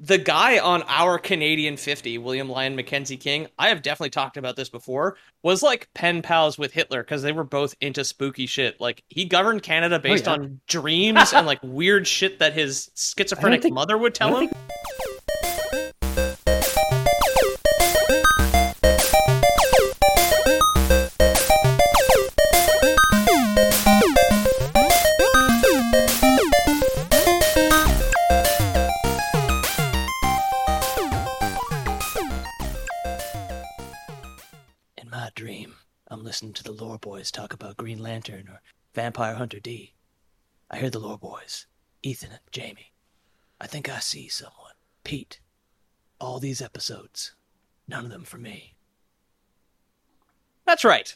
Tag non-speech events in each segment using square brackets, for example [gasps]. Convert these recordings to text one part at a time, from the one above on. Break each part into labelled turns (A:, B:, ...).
A: The guy on our Canadian 50, William Lyon Mackenzie King, I have definitely talked about this before, was like pen pals with Hitler because they were both into spooky shit. Like he governed Canada oh, based
B: yeah.
A: on dreams and like weird shit that his schizophrenic
B: think-
A: mother would tell him.
B: think-
C: listening to the lore boys talk about Green Lantern or Vampire Hunter D. I hear the lore boys, Ethan and Jamie. I think I see someone. Pete. All these episodes, none of them for me.
A: That's right.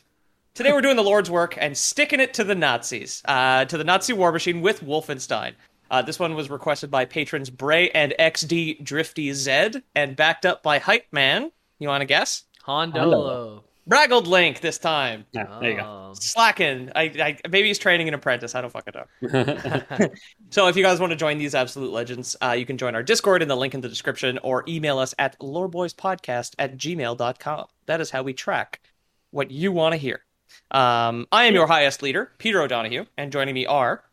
A: Today we're doing the Lord's work and sticking it to the Nazis, uh, to the Nazi war machine with Wolfenstein. Uh, this one was requested by patrons Bray and XD Drifty Z and backed up by Hype Man. You want to guess?
B: Hondolo.
A: Braggled Link this time.
B: Yeah, there you go. Um,
A: Slacking. I, I maybe he's training an apprentice. I don't fucking [laughs] know. [laughs] so if you guys want to join these absolute legends, uh, you can join our Discord in the link in the description or email us at loreboyspodcast at gmail.com. That is how we track what you want to hear. Um, I am your highest leader, Peter O'Donohue, and joining me are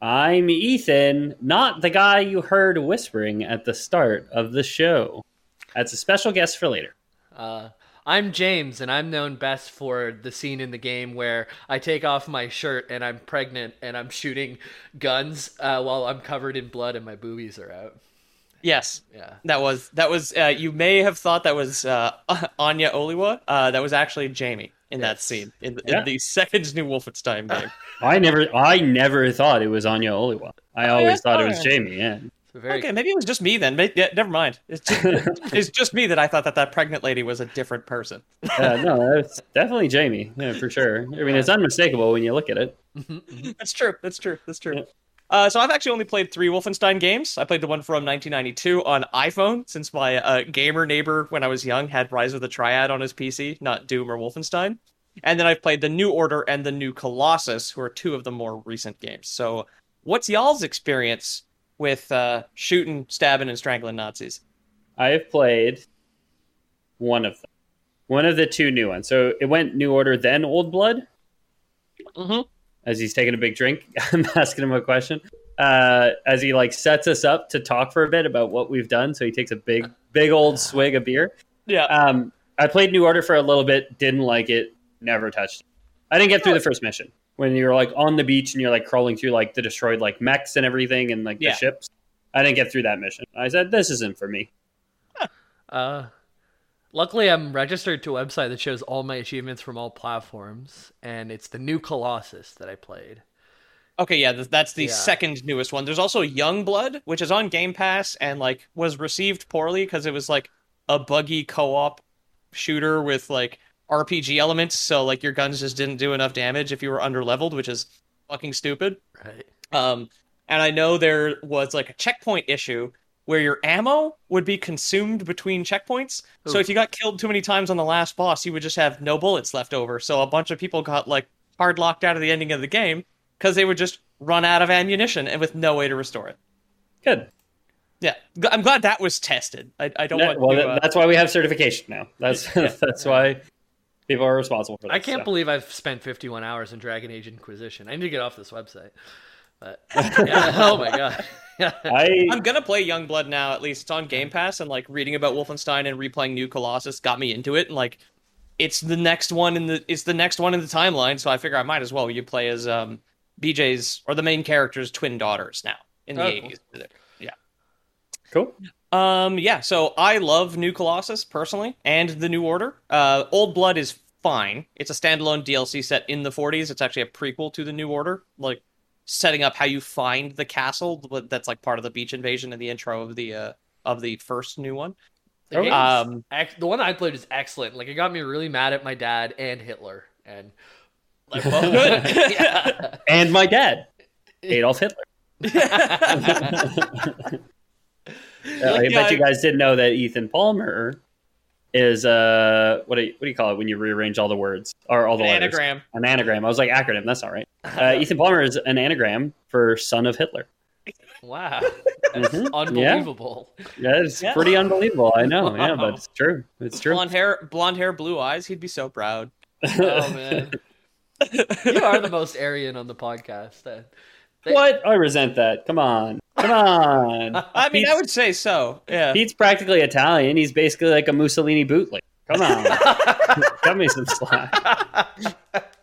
B: I'm Ethan, not the guy you heard whispering at the start of the show. That's a special guest for later.
D: Uh, I'm James, and I'm known best for the scene in the game where I take off my shirt and I'm pregnant and I'm shooting guns uh, while I'm covered in blood and my boobies are out.
A: yes,
D: Yeah.
A: that was that was. Uh, you may have thought that was uh, [laughs] Anya Oliwa. Uh, that was actually Jamie in that scene in,
B: Yeah.
A: in the [laughs] second new Wolfenstein [laughs] game.
B: I never, I never thought it was Anya Oliwa. I always
A: Oh, yeah?
B: thought it was Jamie. Yeah.
D: Very
A: Okay, maybe it was just me then. May- Yeah, never mind. It's just, [laughs] it's just me that I thought that that pregnant lady was a different person.
B: Uh, no, [laughs] that's definitely Jamie. Yeah, for sure. I mean, it's unmistakable when you look at it.
A: That's true. That's true. That's true. Uh, so I've actually only played three Wolfenstein games. I played the one from 1992 on iPhone, since my uh, gamer neighbor when I was young had Rise of the Triad on his PC, not Doom or Wolfenstein. And then I've played the New Order and the New Colossus, who are two of the more recent games. So, what's y'all's experience with uh, shooting, stabbing, and strangling Nazis?
B: I have played one of them, one of the two new ones. So it went New Order, then Old Blood.
A: Mm-hmm.
B: As he's taking a big drink, [laughs] I'm asking him a question. Uh, as he like sets us up to talk for a bit about what we've done. So he takes a big, big old swig of beer.
A: Yeah.
B: Um, I played New Order for a little bit, didn't like it, never touched it. I didn't get through the first mission when you're like on the beach and you're like crawling through like the destroyed like mechs and everything and like
A: Yeah.
B: the ships. I didn't get through that mission. I said this isn't for me.
D: Uh, luckily, I'm registered to a website that shows all my achievements from all platforms, and it's the new Colossus that I played.
A: Okay, yeah, that's the
D: Yeah.
A: second newest one. There's also Young Blood, which is on Game Pass and like was received poorly because it was like a buggy co-op shooter with like RPG elements. So like your guns just didn't do enough damage if you were under leveled, which is fucking stupid.
D: Right.
A: Um, and I know there was like a checkpoint issue where your ammo would be consumed between checkpoints. So if you got killed too many times on the last boss, you would just have no bullets left over. So a bunch of people got like hard locked out of the ending of the game because they would just run out of ammunition and with no way to restore it.
B: Good.
A: Yeah, I'm glad that was tested. I, I don't
B: Yeah,
A: want
B: well,
A: to. uh,
B: that's why we have certification now. That's [laughs] that's why people are responsible for that.
D: I can't
B: so.
D: believe I've spent 51 hours in Dragon Age Inquisition. I need to get off this website. But [laughs] yeah, oh my god. [laughs]
B: I
A: I'm gonna play Youngblood now. At least it's on Game Pass, and like reading about Wolfenstein and replaying New Colossus got me into it. And like, it's the next one in the it's the next one in the timeline. So I figure I might as well. You play as um BJ's or the main character's twin daughters now in the
D: Oh,
A: 80s. Yeah.
B: cool.
A: Um. Yeah. So I love New Colossus personally, and the New Order. Uh, Old Blood is fine. It's a standalone DLC set in the 40s. It's actually a prequel to the New Order. Like setting up how you find the castle but that's like part of the beach invasion in the intro of the uh of the first new one.
D: The,
A: Um,
D: ex- the one I played is excellent. Like it got me really mad at my dad and Hitler, and like well, [laughs]
A: Good. [laughs]
D: yeah.
B: And my dad, Adolf Hitler. [laughs] Uh, I
A: Yeah,
B: bet you guys didn't know that Ethan Palmer is uh what do you, what do you call it when you rearrange all the words or all the
A: An
B: letters?
A: anagram.
B: An anagram. I was like acronym. That's not right. Uh, [laughs] Ethan Palmer is an anagram for son of Hitler.
D: wow, [laughs]
B: Mhm.
D: unbelievable.
B: That is
A: Yeah.
B: pretty unbelievable. I know. Yeah, but it's [laughs] true. It's true.
A: Blonde hair, blonde hair, blue eyes. He'd be so proud.
D: Oh man, you are the most Aryan on the podcast. They-
B: What? I resent that. Come on. Come on. [laughs]
A: I mean, I would say so. Yeah.
B: Pete's practically Italian. He's basically like a Mussolini bootleg. Come on. [laughs] Cut me some slack.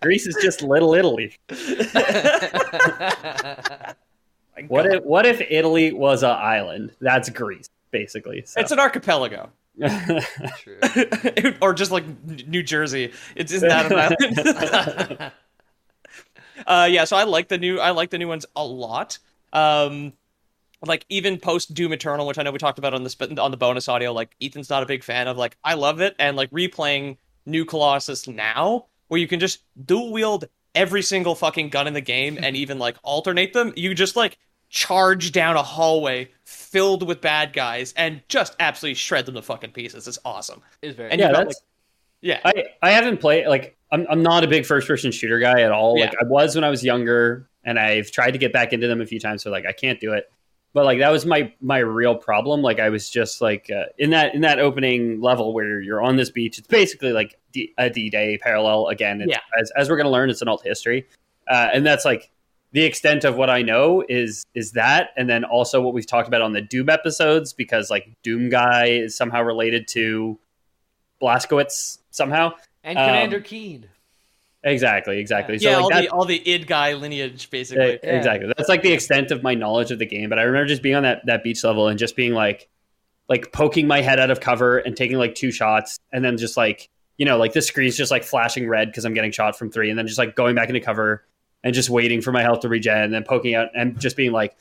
B: Greece is just little Italy. [laughs] What if what if Italy was an island? That's Greece, basically. So.
A: It's an archipelago,
D: True.
A: or just like New Jersey. It's isn't that an island? uh, yeah. So I like the new. I like the new ones a lot. Um, like even post Doom Eternal, which I know we talked about on the sp- on the bonus audio. Like Ethan's not a big fan of. Like I love it, and like replaying New Colossus now, where you can just dual wield every single fucking gun in the game and even like alternate them. You just like charge down a hallway filled with bad guys and just absolutely shred them to fucking pieces. It's awesome.
D: Is very
A: And
B: yeah,
A: you got,
B: that's
A: Yeah.
B: I, I haven't played like I'm I'm not a big first person shooter guy at all. Like I was when I was younger and I've tried to get back into them a few times, so like I can't do it. But like that was my my real problem. Like I was just like uh, in that in that opening level where you're on this beach. It's basically like D, a D Day parallel again. It's,
A: Yeah.
B: As as we're gonna learn, it's an alt history, uh, and that's like the extent of what I know is is that, and then also what we've talked about on the Doom episodes because like Doom guy is somehow related to Blazkowicz somehow.
D: and
B: um,
D: Commander Keen.
B: Exactly, exactly.
A: yeah,
B: so
A: all
B: like that,
A: the all the id guy lineage basically.
B: Eh, exactly. That's like the extent of my knowledge of the game. But I remember just being on that that beach level and just being like, like poking my head out of cover and taking like two shots, and then just like you know like the screen's just like flashing red because I'm getting shot from three, and then just like going back into cover and just waiting for my health to regen, and then poking out and just being like.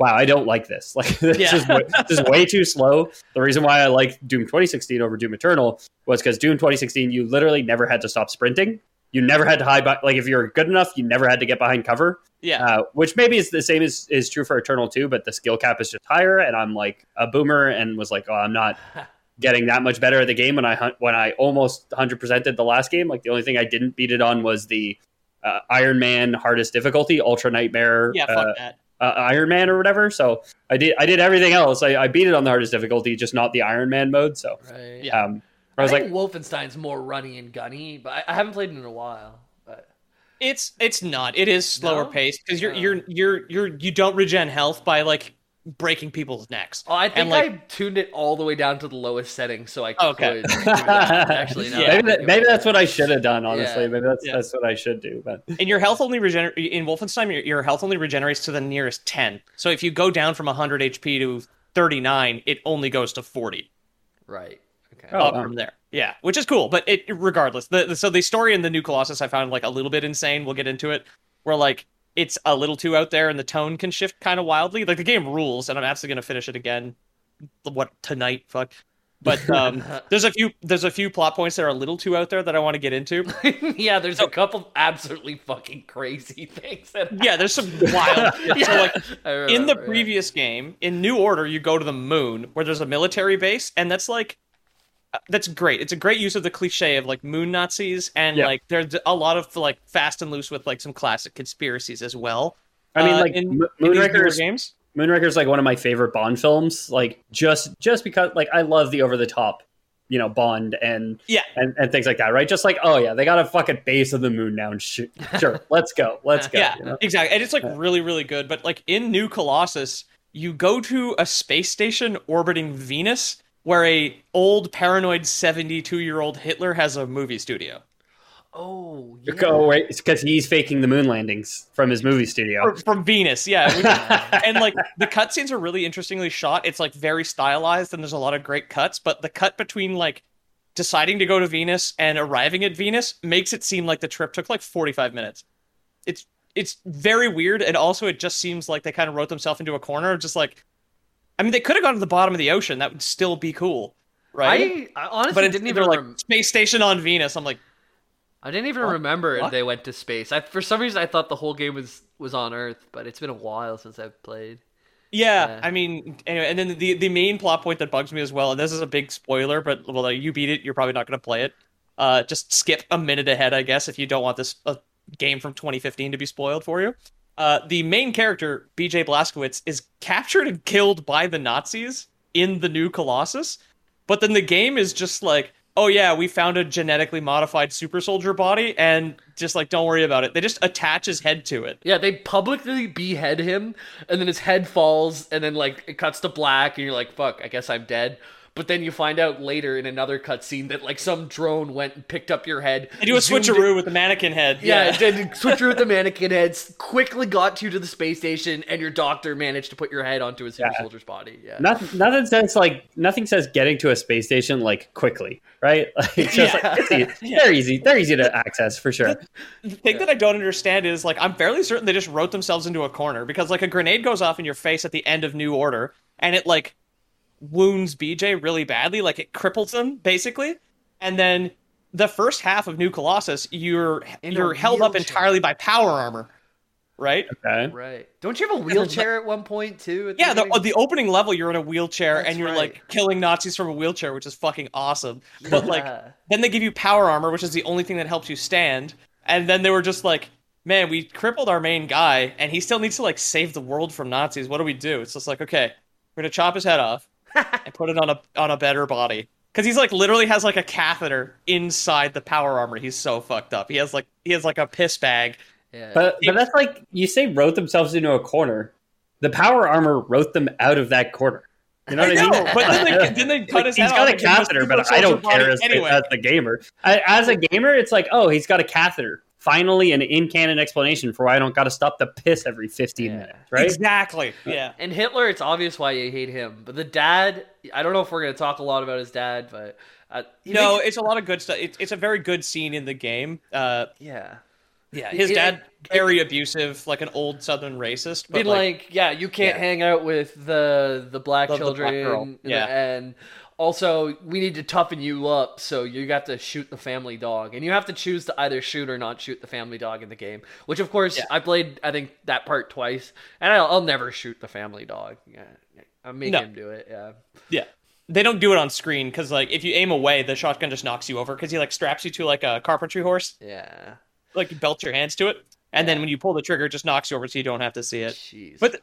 B: Wow, I don't like this. [laughs] Like this,
A: Yeah.
B: is, way, this is way too slow. The reason why I like Doom 2016 over Doom Eternal was because Doom 2016, you literally never had to stop sprinting. You never had to hide. By, like if you're good enough, you never had to get behind cover
A: Yeah.
B: uh, which maybe is the same as is true for Eternal too, but the skill cap is just higher, and I'm like a boomer and was like, oh, I'm not [laughs] getting that much better at the game when I when I almost 100 percented the last game. Like the only thing I didn't beat it on was the uh, Iron Man hardest difficulty, Ultra Nightmare,
A: yeah,
B: uh,
A: that.
B: uh, Iron Man or whatever. So I did I did everything else. I, I beat it on the hardest difficulty, just not the Iron Man mode. So
D: Right.
A: Yeah.
B: um, I was
D: I
B: like,
D: think Wolfenstein's more runny and gunny, but I, I haven't played it in a while. But
A: It's it's not. It is slower
D: No?
A: paced because you're
D: Oh.
A: you're you're you're you don't regen health by like breaking people's necks.
D: oh, I think
A: like-
D: I tuned it all the way down to the lowest setting so I
A: Okay.
D: could. Actually, [laughs] now
A: Yeah.
B: maybe, that, maybe that's what I should have done. Honestly,
D: Yeah.
B: maybe that's
A: Yeah.
B: that's what I should do. But
A: And your health only regener in Wolfenstein. Your, your health only regenerates to the nearest ten. So if you go down from 100 HP to 39, it only goes to 40
D: Right.
B: Oh,
A: up
B: wow.
A: from there. Yeah, which is cool. But it regardless, the, the so the story in the new Colossus I found like a little bit insane. We'll get into it. Where like it's a little too out there and the tone can shift kind of wildly. Like the game rules, and I'm absolutely gonna finish it again. What tonight? Fuck. But [laughs] um, there's a few there's a few plot points that are a little too out there that I want to get into. [laughs]
D: yeah, there's a couple absolutely fucking crazy [laughs] things that.
A: Yeah, there's some wild. shit. So like
D: I
A: in the
D: remember, yeah.
A: previous game, in New Order, you go to the moon where there's a military base, and that's like uh, that's great. It's a great use of the cliche of like moon Nazis, and
B: Yeah.
A: like there's a lot of like fast and loose with like some classic conspiracies as well.
B: I mean,
A: uh,
B: like Mo-
A: in newer
B: Moonraker's
A: games.
B: Moonraker's like one of my favorite Bond films. Like just just because like I love the over the top, you know, Bond and
A: Yeah.
B: and, and things like that, right? Just like oh yeah, they got a fucking base of the moon now, and sh- [laughs] sure, let's go, let's go.
A: yeah,
B: you know?
A: exactly. And it's like really, really good. But like in New Colossus, you go to a space station orbiting Venus, where a old paranoid seventy-two year old Hitler has a movie studio.
D: Oh, yeah.
B: Go right because he's faking the moon landings from his movie studio.
A: From, from Venus, yeah. [laughs] and like the cutscenes are really interestingly shot. It's like very stylized, and there's a lot of great cuts. But the cut between like deciding to go to Venus and arriving at Venus makes it seem like the trip took like 45 minutes. It's it's very weird, and also it just seems like they kind of wrote themselves into a corner. Just like, I mean, they could have gone to the bottom of the ocean. That would still be cool, right?
D: I, I honestly
A: but
D: it,
A: didn't
D: even
A: like
D: rem-
A: space station on Venus. I'm like,
D: I didn't even
A: What?
D: remember
A: What?
D: they went to space. I for some reason I thought the whole game was was on Earth, but it's been a while since I've played.
A: Yeah,
D: Yeah.
A: I mean, anyway, and then the the main plot point that bugs me as well, and this is a big spoiler, but well, you beat it, you're probably not going to play it. Uh, just skip a minute ahead, I guess, if you don't want this uh, game from 2015 to be spoiled for you. Uh, the main character, BJ Blazkowicz, is captured and killed by the Nazis in the new Colossus, but then the game is just like, oh yeah, we found a genetically modified super soldier body, and just like, don't worry about it. They just attach his head to it.
D: Yeah, they publicly behead him, and then his head falls, and then like it cuts to black, and you're like, "Fuck, I guess I'm dead." But then you find out later in another cutscene that like some drone went and picked up your head.
A: They do a
D: zoomed
A: switcheroo with the mannequin head.
D: Yeah, then switch with the mannequin heads, quickly got you to the space station, and your doctor managed to put your head onto a super
B: Yeah.
D: soldier's body. Yeah.
B: Nothing, nothing says like nothing says getting to a space station like quickly, right? Like just
A: Yeah.
B: like it's easy. [laughs] they're easy. They're easy to access for sure.
A: The thing that I don't understand is like I'm fairly certain they just wrote themselves into a corner because like a grenade goes off in your face at the end of New Order and it like wounds BJ really badly, like it cripples him basically, and then the first half of New Colossus you're
D: In
A: you're held up entirely by power armor, right?
B: Okay.
D: Right. Don't you have a wheelchair at one point too? at
A: Yeah, the,
D: beginning?
A: Uh, the opening level you're in a wheelchair
D: That's
A: and you're
D: right.
A: like killing Nazis from a wheelchair, which is fucking awesome. But like then they give you power armor, which is the only thing that helps you stand. And then they were just like, "Man, we crippled our main guy, and he still needs to like save the world from Nazis. What do we do?" It's just like, okay, we're gonna chop his head off and put it on a on a better body. Because he's like literally has like a catheter inside the power armor. He's so fucked up. He has like he has like a piss bag.
D: Yeah.
B: But but that's like you say wrote themselves into a corner. The power armor wrote them out of that corner. You know what I,
A: I
B: mean?
A: know, but then they- [laughs] then they cut
B: Like,
A: his
B: he's
A: head
B: got a
A: and give him a
B: catheter, but I don't care as,
A: anyway.
B: as the gamer. I, as a gamer, it's like, oh, he's got a catheter. Finally, an in canon explanation for why I don't got to stop the piss every 15
D: Yeah.
B: minutes, right?
A: Exactly. Yeah.
D: And Hitler, it's obvious why you hate him. But the dad, I don't know if we're going to talk a lot about his dad, but uh, he
A: No,
D: makes-
A: it's a lot of good stuff. It's, it's a very good scene in the game. Uh,
D: yeah.
A: yeah, his dad
D: it-
A: very abusive, like an old Southern racist. But like,
D: like, yeah, you can't
A: Yeah.
D: hang out with the the black
A: The- the black
D: children,
A: girl.
D: and-
A: Yeah.
D: and also we need to toughen you up, so you got to shoot the family dog, and you have to choose to either shoot or not shoot the family dog in the game. Which, of course,
A: Yeah.
D: I played. I think that part twice, and I'll, I'll never shoot the family dog. Yeah, I make
A: No.
D: him do it. Yeah,
A: yeah, they don't do it on screen because like if you aim away, the shotgun just knocks you over because he like straps you to like a carpentry horse,
D: yeah.
A: like you belt your hands to it, and then when you pull the trigger, it just knocks you over so you don't have to see it.
D: Jeez.
A: But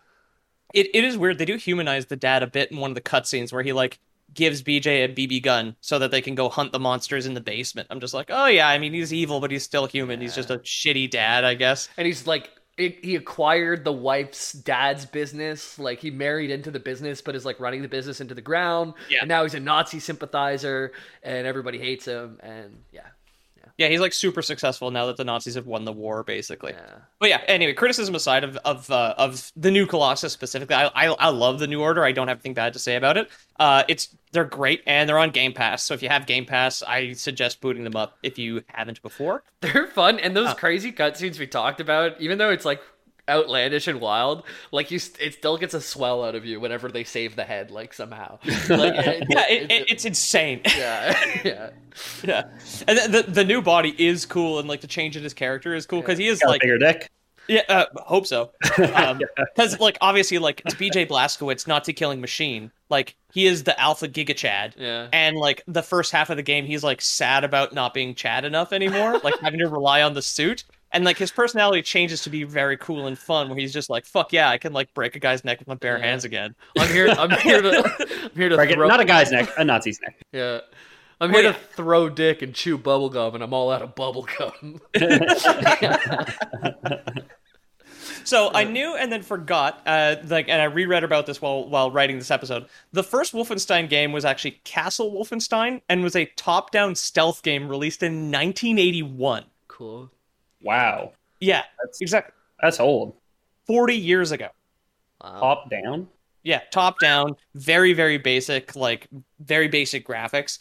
A: it, it is weird. They do humanize the dad a bit in one of the cutscenes where he like gives BJ a BB gun so that they can go hunt the monsters in the basement. I'm just like, oh yeah, I mean he's evil, but he's still human. He's just a shitty dad, I guess.
D: and he's like he acquired the wife's dad's business like he married into the business but is like running the business into the ground
A: Yeah.
D: and now he's a nazi sympathizer and everybody hates him and yeah
A: Yeah, he's like super successful now that the Nazis have won the war, basically.
D: yeah
A: But yeah, anyway, criticism aside of of uh, of the new Colossus specifically, I, I I love the New Order. I don't have anything bad to say about it. Uh, it's they're great and they're on Game Pass. So if you have Game Pass, I suggest booting them up if you haven't before.
D: they're fun and
A: Uh.
D: those crazy cutscenes we talked about even though it's like outlandish and wild like you it still gets a swell out of you whenever they save the head like somehow [laughs] like it-
A: Yeah,
D: it-
A: it, it, it's insane. [laughs]
D: yeah [laughs] yeah
A: yeah, and the, the the new body is cool, and like the change in his character is cool because he is
B: Got a
A: like
B: bigger dick.
A: Yeah, uh, hope so. Because like obviously like it's BJ Blazkowicz, Nazi killing machine. Like he is the alpha Giga Chad.
D: Yeah.
A: And like the first half of the game, he's like sad about not being Chad enough anymore, like having to rely on the suit. And like his personality changes to be very cool and fun, where he's just like, "Fuck yeah, I can like break a guy's neck with my bare
D: Yeah.
A: hands again." [laughs]
D: i'm here i'm here to i'm here to
B: Break it-
D: throw-
B: Not a guy's neck, a Nazi's neck. [laughs]
D: Yeah. I'm here
A: Well,
D: to throw dick and chew bubblegum, and I'm all out of bubblegum. [laughs]
A: So I knew and then forgot, uh, like, and I reread about this while while writing this episode. The first Wolfenstein game was actually Castle Wolfenstein, and was a top-down stealth game released in 1981.
D: cool.
B: Wow.
A: Yeah,
B: That's
A: exactly.
B: that's old.
A: 40 years ago.
D: Wow.
B: Top down.
A: Yeah, top down, very very basic, like very basic graphics.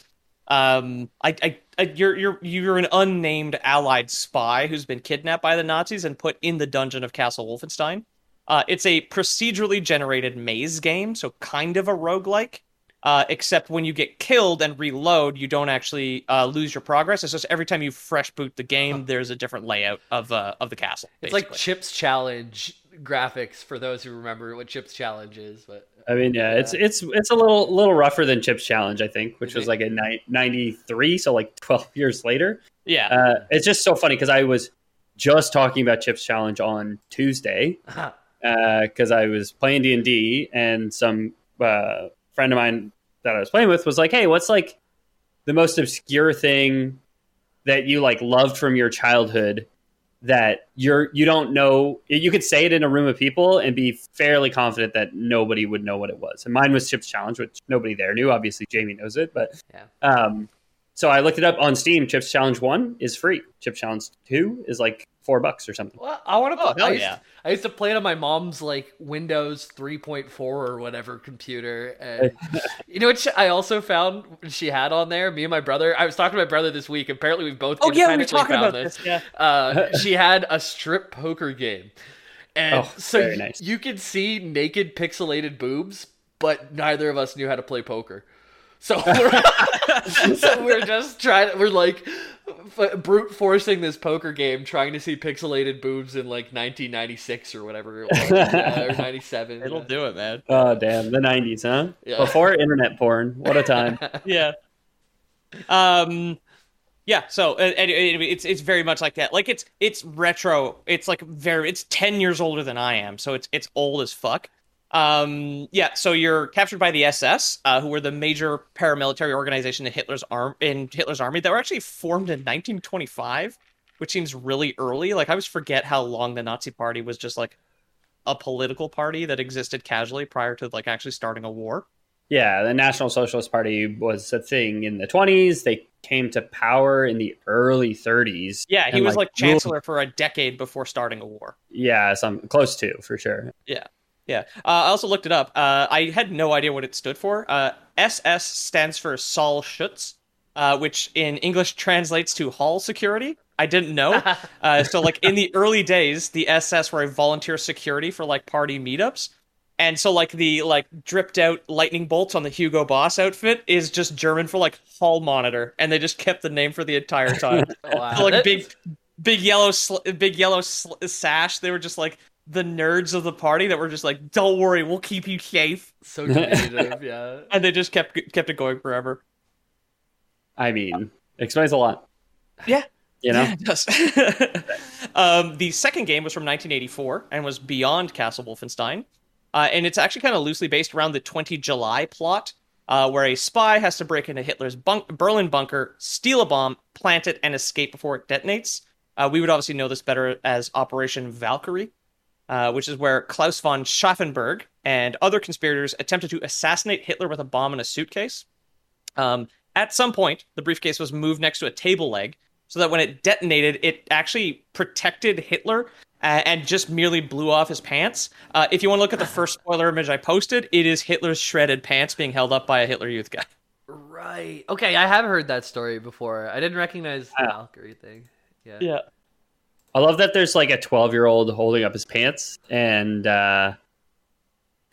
A: Um, I, I, I, you're you're you're an unnamed Allied spy who's been kidnapped by the Nazis and put in the dungeon of Castle Wolfenstein. Uh, it's a procedurally generated maze game, so kind of a roguelike. Uh, except when you get killed and reload, you don't actually uh, lose your progress. It's just every time you fresh boot the game, there's a different layout of uh, of the castle.
D: It's like Chips Challenge graphics for those who remember what Chips Challenge is. But
B: I mean, yeah, it's it's it's a little little rougher than Chips Challenge, I think, which was like a ni- 93, so like [laughs] 12 years later.
A: yeah,
B: Uh, it's just so funny because I was just talking about Chips Challenge on Tuesday because I was playing D and D, and some uh, friend of mine that I was playing with was like, "Hey, what's like the most obscure thing that you like loved from your childhood that you're you don't know? You could say it in a room of people and be fairly confident that nobody would know what it was." And mine was Chips Challenge, which nobody there knew. Obviously, Jamie knows it, but
D: Yeah.
B: Um, so I looked it up on Steam. Chips Challenge One is free. Chips Challenge Two is like four bucks or something.
D: well, I want to.
A: Oh,
D: I used,
A: yeah.
D: I used to play it on my mom's like Windows 3.4 or whatever computer, and [laughs] you know what? She, I also found she had on there. Me and my brother. I was talking to my brother this week. Apparently, we've both.
A: Oh yeah, we were
D: independently
A: talking
D: found
A: about this. Yeah.
D: uh, she had a strip poker game. And
B: Oh,
D: so
B: very
D: y-
B: nice.
D: you could see naked pixelated boobs, but neither of us knew how to play poker. So [laughs] we're, so we're just trying we're like f- brute forcing this poker game trying to see pixelated boobs in like 1996 or whatever it was, [laughs] yeah, or 97.
A: It'll
D: yeah.
A: do it, man.
B: Oh damn, the nineties, huh?
D: Yeah.
B: Before internet porn. What a time. [laughs]
A: yeah. Um, yeah. So uh, anyway, anyway, it's it's very much like that. Like it's it's retro. It's like very. It's ten years older than I am, so it's it's old as fuck. Um, yeah. So you're captured by the SS, uh, who were the major paramilitary organization in Hitler's arm in Hitler's army that were actually formed in 1925, which seems really early. Like I always forget how long the Nazi Party was just like a political party that existed casually prior to like actually starting a war.
B: Yeah, the National Socialist Party was a thing in the twenties. They came to power in the early thirties.
A: Yeah, he was like,
B: like,
A: chancellor for a decade before starting a war.
B: Yeah, some close to for sure.
A: Yeah. Yeah. Uh, I also looked it up. Uh, I had no idea what it stood for. Uh, SS stands for Saal Schutz, uh, which in English translates to hall security. I didn't know. [laughs] uh, so, like, in the early days, the SS were a volunteer security for, like, party meetups. And so, like, the, like, dripped out lightning bolts on the Hugo Boss outfit is just German for, like, hall monitor. And they just kept the name for the entire [laughs] time.
D: Wow.
A: So, like, big, big yellow, sl- big yellow sl- sash. They were just, like, the nerds of the party that were just like, "Don't worry, we'll keep you safe,"
D: so creative, yeah. [laughs]
A: and they just kept kept it going forever.
B: I mean, explains a lot.
A: Yeah,
B: You know?
A: Yeah, it does. [laughs] um, the second game was from 1984 and was beyond Castle Wolfenstein, uh, and it's actually kind of loosely based around the 20 July plot, uh, where a spy has to break into Hitler's bunk- Berlin bunker, steal a bomb, plant it, and escape before it detonates. Uh, we would obviously know this better as Operation Valkyrie, uh, which is where Claus von Stauffenberg and other conspirators attempted to assassinate Hitler with a bomb in a suitcase. Um, at some point, the briefcase was moved next to a table leg so that when it detonated, it actually protected Hitler uh, and just merely blew off his pants. Uh, if you want to look at the [sighs] first spoiler image I posted, it is Hitler's shredded pants being held up by a Hitler Youth guy.
D: Right. Okay, I have heard that story before. I didn't recognize the. Valkyrie thing. Yeah.
A: Yeah.
B: I love that there's like a 12 year old holding up his pants, and uh,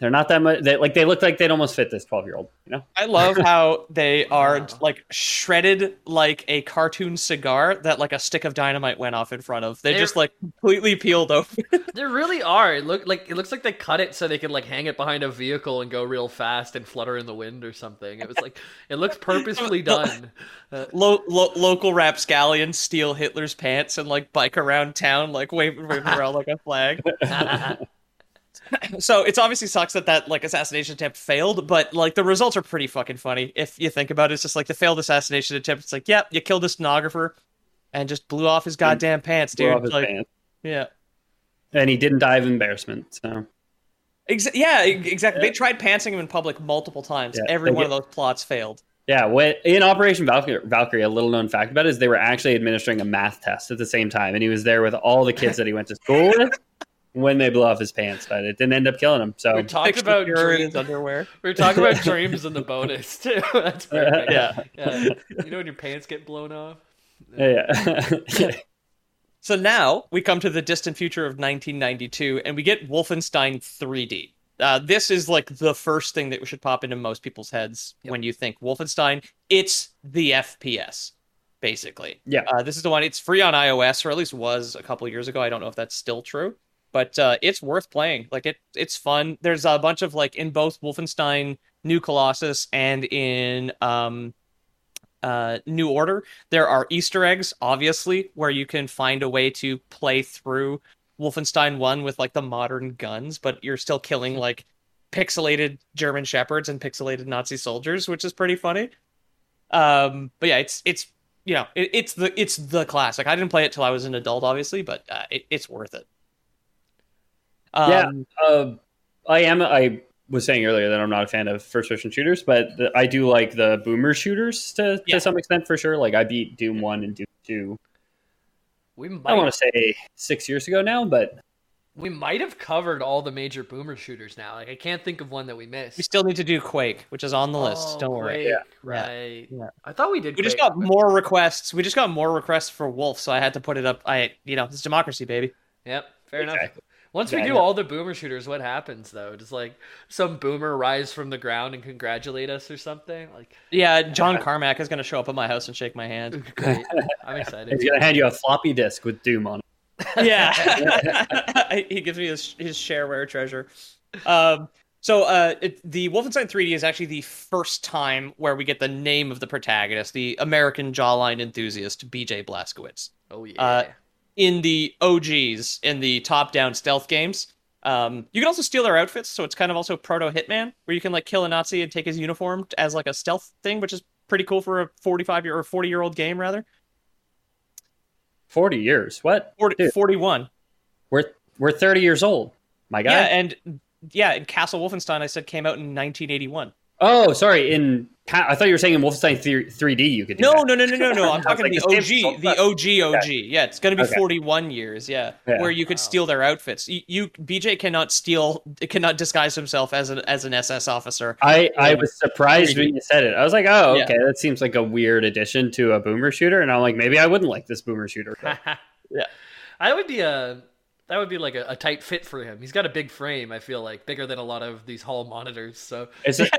B: they're not that much. They, like they look like they'd almost fit this 12 year old. You know?
A: I love how they [laughs] are
D: Wow.
A: like shredded like a cartoon cigar that like a stick of dynamite went off in front of. They
D: They're-
A: just like completely peeled open. [laughs]
D: There really are. It look like it looks like they cut it so they could like hang it behind a vehicle and go real fast and flutter in the wind or something. It was like it looks [laughs] purposefully done. Uh,
A: Lo- lo- local rapscallions steal Hitler's pants and like bike around town like waving, waving around like a flag. [laughs] so it's obviously sucks that that like assassination attempt failed, but like the results are pretty fucking funny if you think about it. It's just like the failed assassination attempt. It's like, yep, you killed a stenographer and just blew off his goddamn pants,
B: Blew
A: dude. like,
B: pants.
A: yeah.
B: And he didn't die of embarrassment. So
A: Ex- yeah, exactly. They tried pantsing him in public multiple times.
B: Yeah,
A: Every one of those plots failed.
B: yeah, what, in Operation Valkyrie, Valkyrie, a little known fact about it is they were actually administering a math test at the same time, and he was there with all the kids that he went to school with. [laughs] when they blew off his pants, but it didn't end up killing him. So
D: We talked
A: Picture
D: about dreams.
A: underwear.
D: We were talking about [laughs] dreams in the bonus too. [laughs] That's perfect.
A: Yeah.
D: yeah. You know when your pants get blown off?
B: yeah, yeah. [laughs]
A: So now we come to the distant future of 1992, and we get Wolfenstein 3D. Uh, this is like the first thing that should pop into most people's heads when you think Wolfenstein. It's the FPS, basically.
B: Yeah.
A: Uh, this is the one. It's free on iOS, or at least was a couple years ago. I don't know if that's still true, but uh, it's worth playing. Like it, it's fun. There's a bunch of like in both Wolfenstein New Colossus and in um, uh, New Order. There are Easter eggs, obviously, where you can find a way to play through Wolfenstein 1 with like the modern guns, but you're still killing like pixelated German shepherds and pixelated Nazi soldiers, which is pretty funny. Um, but yeah, it's it's you know it, it's the it's the classic. I didn't play it till I was an adult, obviously, but uh, it, it's worth it. Um,
B: Yeah. Uh, I am. I was saying earlier that I'm not a fan of first-person shooters, but the, I do like the boomer shooters to,
A: Yeah.
B: to some extent for sure. Like I beat Doom One and Doom Two.
D: We
B: I want to say six years ago now, but
D: we might have covered all the major boomer shooters now. Like I can't think of one that we missed.
A: we still need to do Quake, which is on the list.
D: Oh,
A: Don't worry.
D: Quake,
B: Yeah.
D: Right.
A: Yeah.
D: I thought we did.
A: We just got
D: but-
A: more requests. We just got more requests for Wolf, so I had to put it up. I, you know, it's democracy, baby.
D: Yep. Fair enough. Once we do all the boomer shooters, what happens though? Does like some boomer rise from the ground and congratulate us or something? Like,
A: Yeah, John Carmack is going to show up at my house and shake my hand. [laughs]
D: great. I'm excited.
B: he's gonna hand you a floppy disk with Doom on it. [laughs]
A: yeah, [laughs] he gives me his his shareware treasure. Um, so uh, it, the Wolfenstein 3D is actually the first time where we get the name of the protagonist, the American jawline enthusiast B.J. Blazkowicz.
D: Oh yeah.
A: Uh, in the OGs, in the top-down stealth games, um, you can also steal their outfits, so it's kind of also proto Hitman, where you can like kill a Nazi and take his uniform as like a stealth thing, which is pretty cool for a 45 year or 40 year old game rather.
B: Forty years. What?
A: 40,
B: Dude.
A: 41.
B: We're we're thirty years old. My guy.
A: Yeah, and yeah, and Castle Wolfenstein I said came out in 1981.
B: Oh, sorry. In I thought you were saying in Wolfenstein 3D you could do
A: No,
B: that.
A: no, no, no, no, no. I'm [laughs] talking
B: like,
A: the
B: the
A: OG, the OG, OG. Yeah, it's gonna be
B: Okay.
A: 41 years. Yeah,
B: Yeah.
A: where you could steal their outfits. You, you BJ cannot steal, cannot disguise himself as an as an SS officer.
B: I, I was surprised
A: 3D.
B: when you said it. I was like, oh,
A: Yeah.
B: okay, that seems like a weird addition to a boomer shooter. And I'm like, maybe I wouldn't like this boomer shooter. [laughs]
A: Yeah.
D: I would be a that would be like a, a tight fit for him. He's got a big frame. I feel like bigger than a lot of these hall monitors. So
B: It's, it's,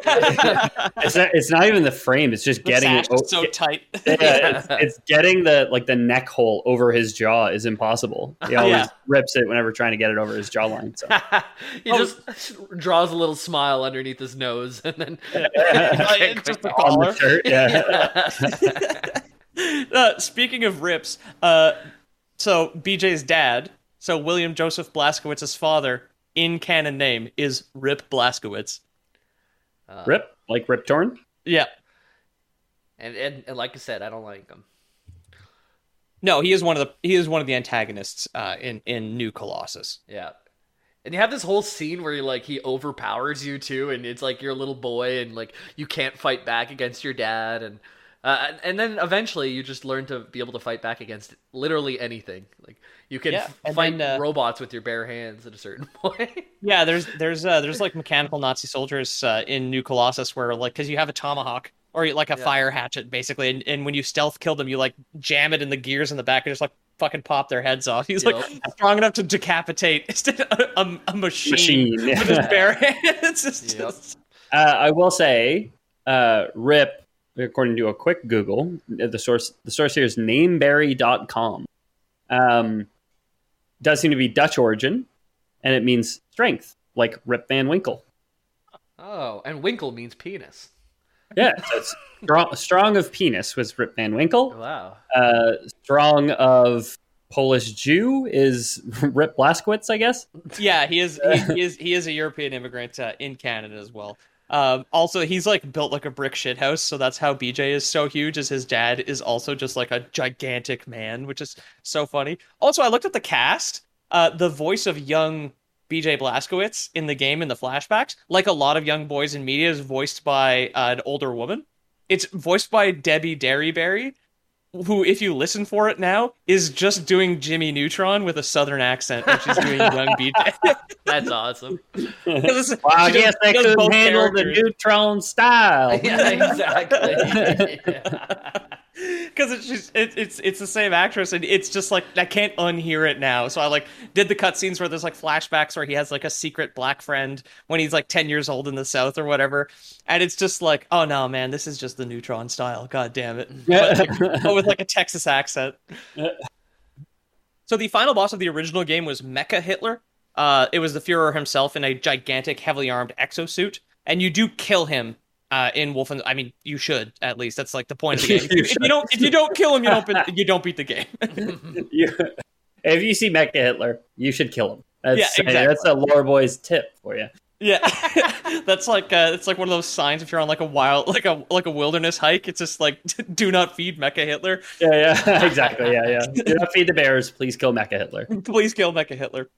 B: not, it's not even the frame. It's just
A: The
B: getting
A: sash
B: it.
A: is so tight. [laughs]
B: yeah, it's, it's getting the like the neck hole over his jaw is impossible. He [laughs] always
A: Yeah.
B: rips it whenever trying to get it over his jawline. So [laughs]
D: he
A: Oh.
D: just draws a little smile underneath his nose, and then
A: It's just a
B: on the
A: collar.
B: shirt, yeah.
A: uh, speaking of rips, uh, so BJ's dad, so William Joseph Blazkowicz's father, in canon name is Rip Blazkowicz.
B: Rip like Rip Torn.
A: Yeah,
D: and, and and like I said, I don't like him.
A: no, he is one of the he is one of the antagonists uh, in in New Colossus.
D: Yeah. And you have this whole scene where he like he overpowers you too, and it's like you're a little boy, and like you can't fight back against your dad, and uh, and then eventually you just learn to be able to fight back against literally anything. Like you can
A: Yeah,
D: f- fight
A: then, uh,
D: robots with your bare hands at a certain [laughs] point.
A: Yeah, there's there's uh, there's like mechanical Nazi soldiers uh, in New Colossus where like because you have a tomahawk or like a
D: Yeah.
A: fire hatchet basically, and, and when you stealth kill them, you like jam it in the gears in the back and just like fucking pop their heads off. [laughs] He's like strong enough to decapitate [laughs] a, a, a machine,
B: Machine, yeah.
A: with his bare hands. It's
D: Yep.
A: just-
B: Uh, I will say, uh, Rip, according to a quick Google, uh, the source the source here is nameberry.com. Um, does seem to be Dutch origin, and it means strength, like Rip Van Winkle.
D: oh, and Winkle means penis.
B: Yeah, so strong, strong of penis was Rip Van Winkle.
D: Wow.
B: Uh, strong of Polish Jew is [laughs] Rip Blazkowicz, I guess.
A: yeah, he is he, he [laughs] is he is a European immigrant uh, in Canada as well. Um, also, he's like built like a brick shit house, so that's how BJ is so huge. As his dad is also just like a gigantic man, which is so funny. Also, I looked at the cast. Uh, the voice of young BJ Blazkowicz in the game in the flashbacks, like a lot of young boys in media, is voiced by uh, an older woman. It's voiced by Debbie Derryberry, who, if you listen for it now, is just doing Jimmy Neutron with a southern accent, and she's doing [laughs] young BJ.
D: That's awesome.
A: This is-
B: Wow, I guess they couldn't
A: both
B: handle the neutron style. [laughs]
D: yeah, exactly. Yeah. [laughs]
A: because it's just it, it's it's the same actress and it's just like I can't unhear it now. So I like did the cutscenes where there's like flashbacks where he has like a secret black friend when he's like ten years old in the South or whatever, and it's just like oh no man, this is just the Neutron style. God damn it, but, like, but with like a Texas accent. So the final boss of the original game was Mecha Hitler. Uh, it was the Führer himself in a gigantic, heavily armed exosuit, and you do kill him uh, in Wolfen. I mean, you should at least. That's like the point of the [laughs] game.
B: You
A: if, you don't, if you don't kill him, you don't, be- you don't beat the game. [laughs] [laughs]
B: You- if you see Mecha Hitler, you should kill him. That's,
A: Yeah, exactly.
B: that's a lore boy's tip for you.
A: yeah, that's like uh, it's like one of those signs if you're on like a wild, like a like a wilderness hike. It's just like do not feed Mecha Hitler.
B: Yeah, yeah, exactly. Yeah, yeah. Do not feed the bears. Please kill Mecha Hitler.
A: Please kill Mecha Hitler.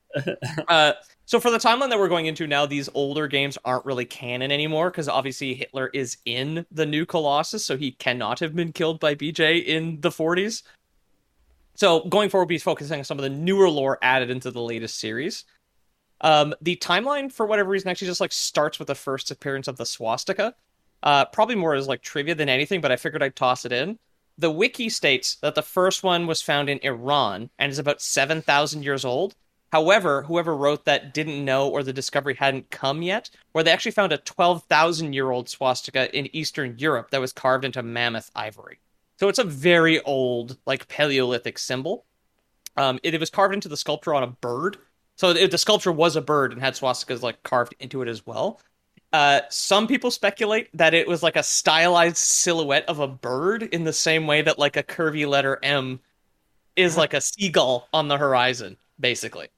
A: uh, so for the timeline that we're going into now, these older games aren't really canon anymore because obviously Hitler is in the new Colossus, so he cannot have been killed by BJ in the 40s. So going forward, we'll be focusing on some of the newer lore added into the latest series. Um, the timeline, for whatever reason, actually just like starts with the first appearance of the swastika. Uh, probably more as like trivia than anything, but I figured I'd toss it in. The wiki states that the first one was found in Iran and is about 7,000 years old. However, whoever wrote that didn't know or the discovery hadn't come yet, where they actually found a 12,000 year old swastika in Eastern Europe that was carved into mammoth ivory. So it's a very old, like Paleolithic symbol. Um, it, it was carved into the sculpture on a bird. So it, the sculpture was a bird and had swastikas like carved into it as well. Uh, some people speculate that it was like a stylized silhouette of a bird in the same way that like a curvy letter M is like a seagull on the horizon, basically.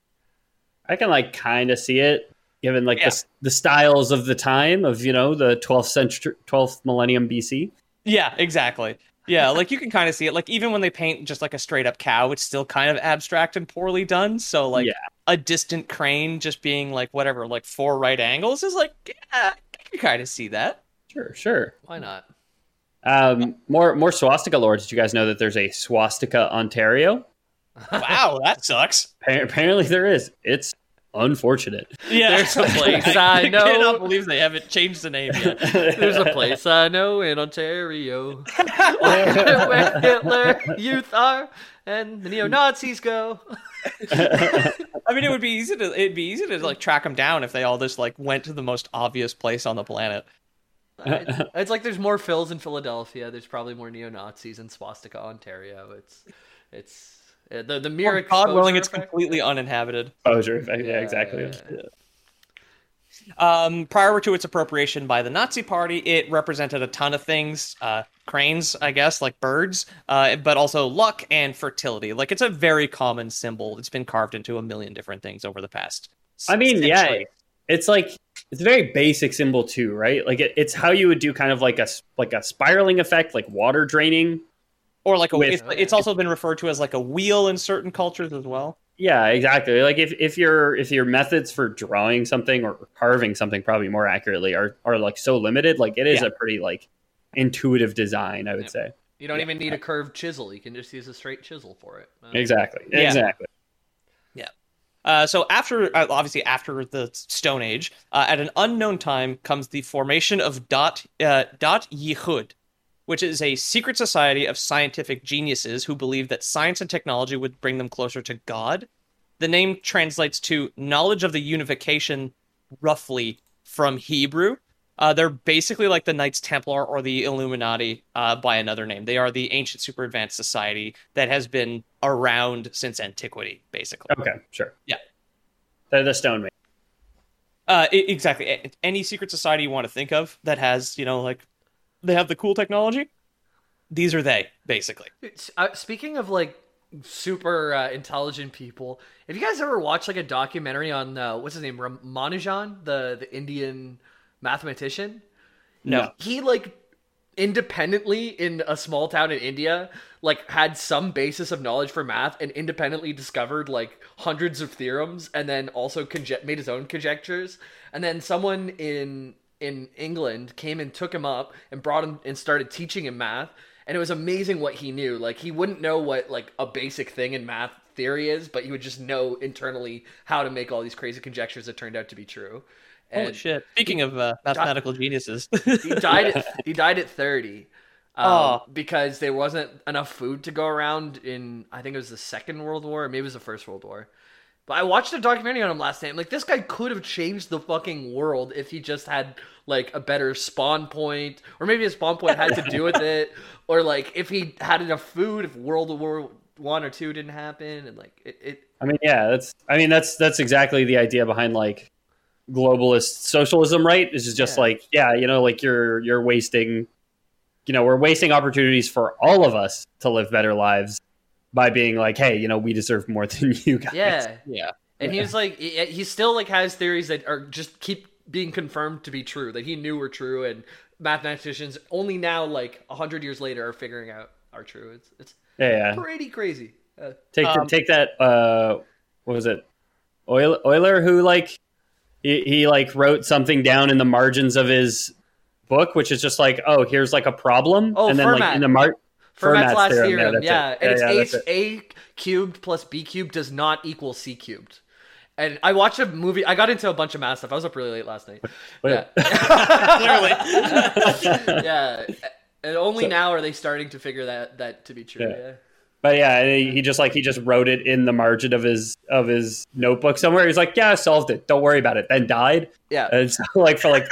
B: I can like kind of see it, given like
A: Yeah.
B: the, the styles of the time of you know the 12th century, 12th millennium BC.
A: Yeah, exactly. Yeah, [laughs] like you can kind of see it. Like even when they paint just like a straight up cow, it's still kind of abstract and poorly done. So like
B: Yeah.
A: a distant crane just being like whatever, like four right angles is like yeah, I can kind of see that.
B: Sure, sure.
D: Why not?
B: Um, more more swastika lore. Did you guys know that there's a swastika Ontario?
A: Wow, that sucks. [laughs]
B: Apparently there is. It's unfortunate.
A: Yeah,
D: There's a [laughs] place I
A: I cannot
D: know.
A: believe they haven't changed the name yet.
D: There's a [laughs] place I know in Ontario where, where Hitler youth are and the neo Nazis go.
A: I mean, it would be easy to it'd be easy to like track them down if they all just like went to the most obvious place on the planet.
D: It's like there's more Phils in Philadelphia. There's probably more neo Nazis in Swastika, Ontario. It's it's the the mere
A: Or God willing, it's
D: effect-
A: completely uninhabited.
B: Exposure. effect. Yeah, exactly.
D: yeah,
A: Um, prior to its appropriation by the Nazi Party, it represented a ton of things. Uh, cranes, I guess, like birds, uh, but also luck and fertility. Like it's a very common symbol. It's been carved into a million different things over the past.
B: I mean, yeah, it's like it's a very basic symbol too, right? Like it, it's how you would do kind of like a s- like a spiraling effect, like water draining.
A: Or like a,
B: with-
A: it's, it's also been referred to as like a wheel in certain cultures as well.
B: Yeah, exactly. Like if, if your if your methods for drawing something or carving something probably more accurately are are like so limited, like it is
A: Yeah.
B: a pretty like intuitive design, I would
D: Yep.
B: say.
D: You don't even need a curved chisel. You can just use a straight chisel for it. Uh,
B: Exactly.
A: Yeah.
B: Exactly.
A: Uh, so after, uh, obviously after the Stone Age, uh, at an unknown time comes the formation of Da'at uh, Da'at Yichud, which is a secret society of scientific geniuses who believe that science and technology would bring them closer to God. The name translates to knowledge of the unification, roughly from Hebrew. Uh, they're basically like the Knights Templar or the Illuminati uh, by another name. They are the ancient super advanced society that has been around since antiquity, basically.
B: Okay, sure.
A: Yeah.
B: They're the stone man.
A: Uh, exactly. Any secret society you want to think of that has, you know, like they have the cool technology. These are they, basically.
D: Uh, speaking of like super uh, intelligent people, have you guys ever watched like a documentary on uh, what's his name, Ramanujan, the the Indian mathematician?
A: No.
D: He like independently in a small town in India, like had some basis of knowledge for math and independently discovered like hundreds of theorems and then also made his own conjectures. And then someone in in England came and took him up and brought him and started teaching him math. and it was amazing what he knew. Like he wouldn't know what like a basic thing in math theory is, but he would just know internally how to make all these crazy conjectures that turned out to be true.
A: Holy shit! Speaking of uh, mathematical geniuses, [laughs]
D: he died. At, he died at thirty. [laughs] Um,
A: Oh.
D: because there wasn't enough food to go around in I think it was the Second World War, or maybe it was the First World War. But I watched a documentary on him last night. I'm like, this guy could have changed the fucking world if he just had like a better spawn point, or maybe his spawn point had to do with [laughs] it, or like if he had enough food, if World War One or two didn't happen, and like it, it
B: I mean, yeah, that's. I mean, that's that's exactly the idea behind like globalist socialism, right? This is just
D: Yeah.
B: like, yeah, you know, like you're you're wasting, you know, we're wasting opportunities for all of us to live better lives by being like, hey, you know, we deserve more [laughs] than you guys.
D: yeah,
A: yeah,
D: And he was like, he he still like has theories that are just keep being confirmed to be true that he knew were true, and mathematicians only now, like a hundred years later, are figuring out are true. It's it's
B: yeah. yeah.
D: pretty crazy. Uh,
B: Take
A: Um,
B: take that. Uh, what was it? Euler, Euler who like he, he like wrote something down in the margins of his book, which is just like, oh, here's like a problem,
D: Oh,
B: and then
D: Fermat.
B: like in the mar-
D: Fermat's last
B: theorem,
D: theorem,
B: that's
D: yeah,
B: it.
D: and it's
B: yeah,
D: a,
B: it.
D: a cubed plus b cubed does not equal c cubed. And I watched a movie. I got into a bunch of math stuff. I was up really late last night.
B: Wait.
D: Yeah. [laughs] [laughs] yeah. And only now are they starting to figure that that to be true.
B: Yeah.
D: Yeah.
B: But yeah, he he just like he just wrote it in the margin of his of his notebook somewhere. He's like, "Yeah, I solved it. Don't worry about it." Then died.
D: Yeah.
B: And so, like for like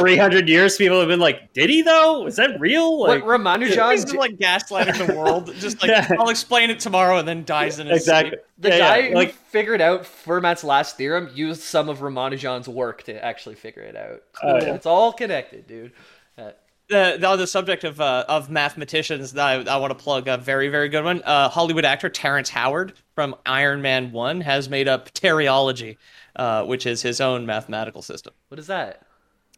B: three hundred years, people have been like, "Did he though? Is that real?"
D: What
B: Like,
A: He's
D: Ramanujan
A: just like gaslighting the world. [laughs] Just like
B: Yeah.
A: I'll explain it tomorrow, and then dies in his
B: exactly.
A: sleep.
D: The
B: Yeah,
D: guy
B: yeah,
D: who
B: like
D: figured out Fermat's last theorem used some of Ramanujan's work to actually figure it out.
B: Oh, yeah.
D: It's all connected, dude. Uh,
A: the, the other subject of uh, of mathematicians that I, I want to plug a very very good one. Uh, Hollywood actor Terrence Howard from Iron Man One has made up Terryology, uh, which is his own mathematical system.
D: what is that?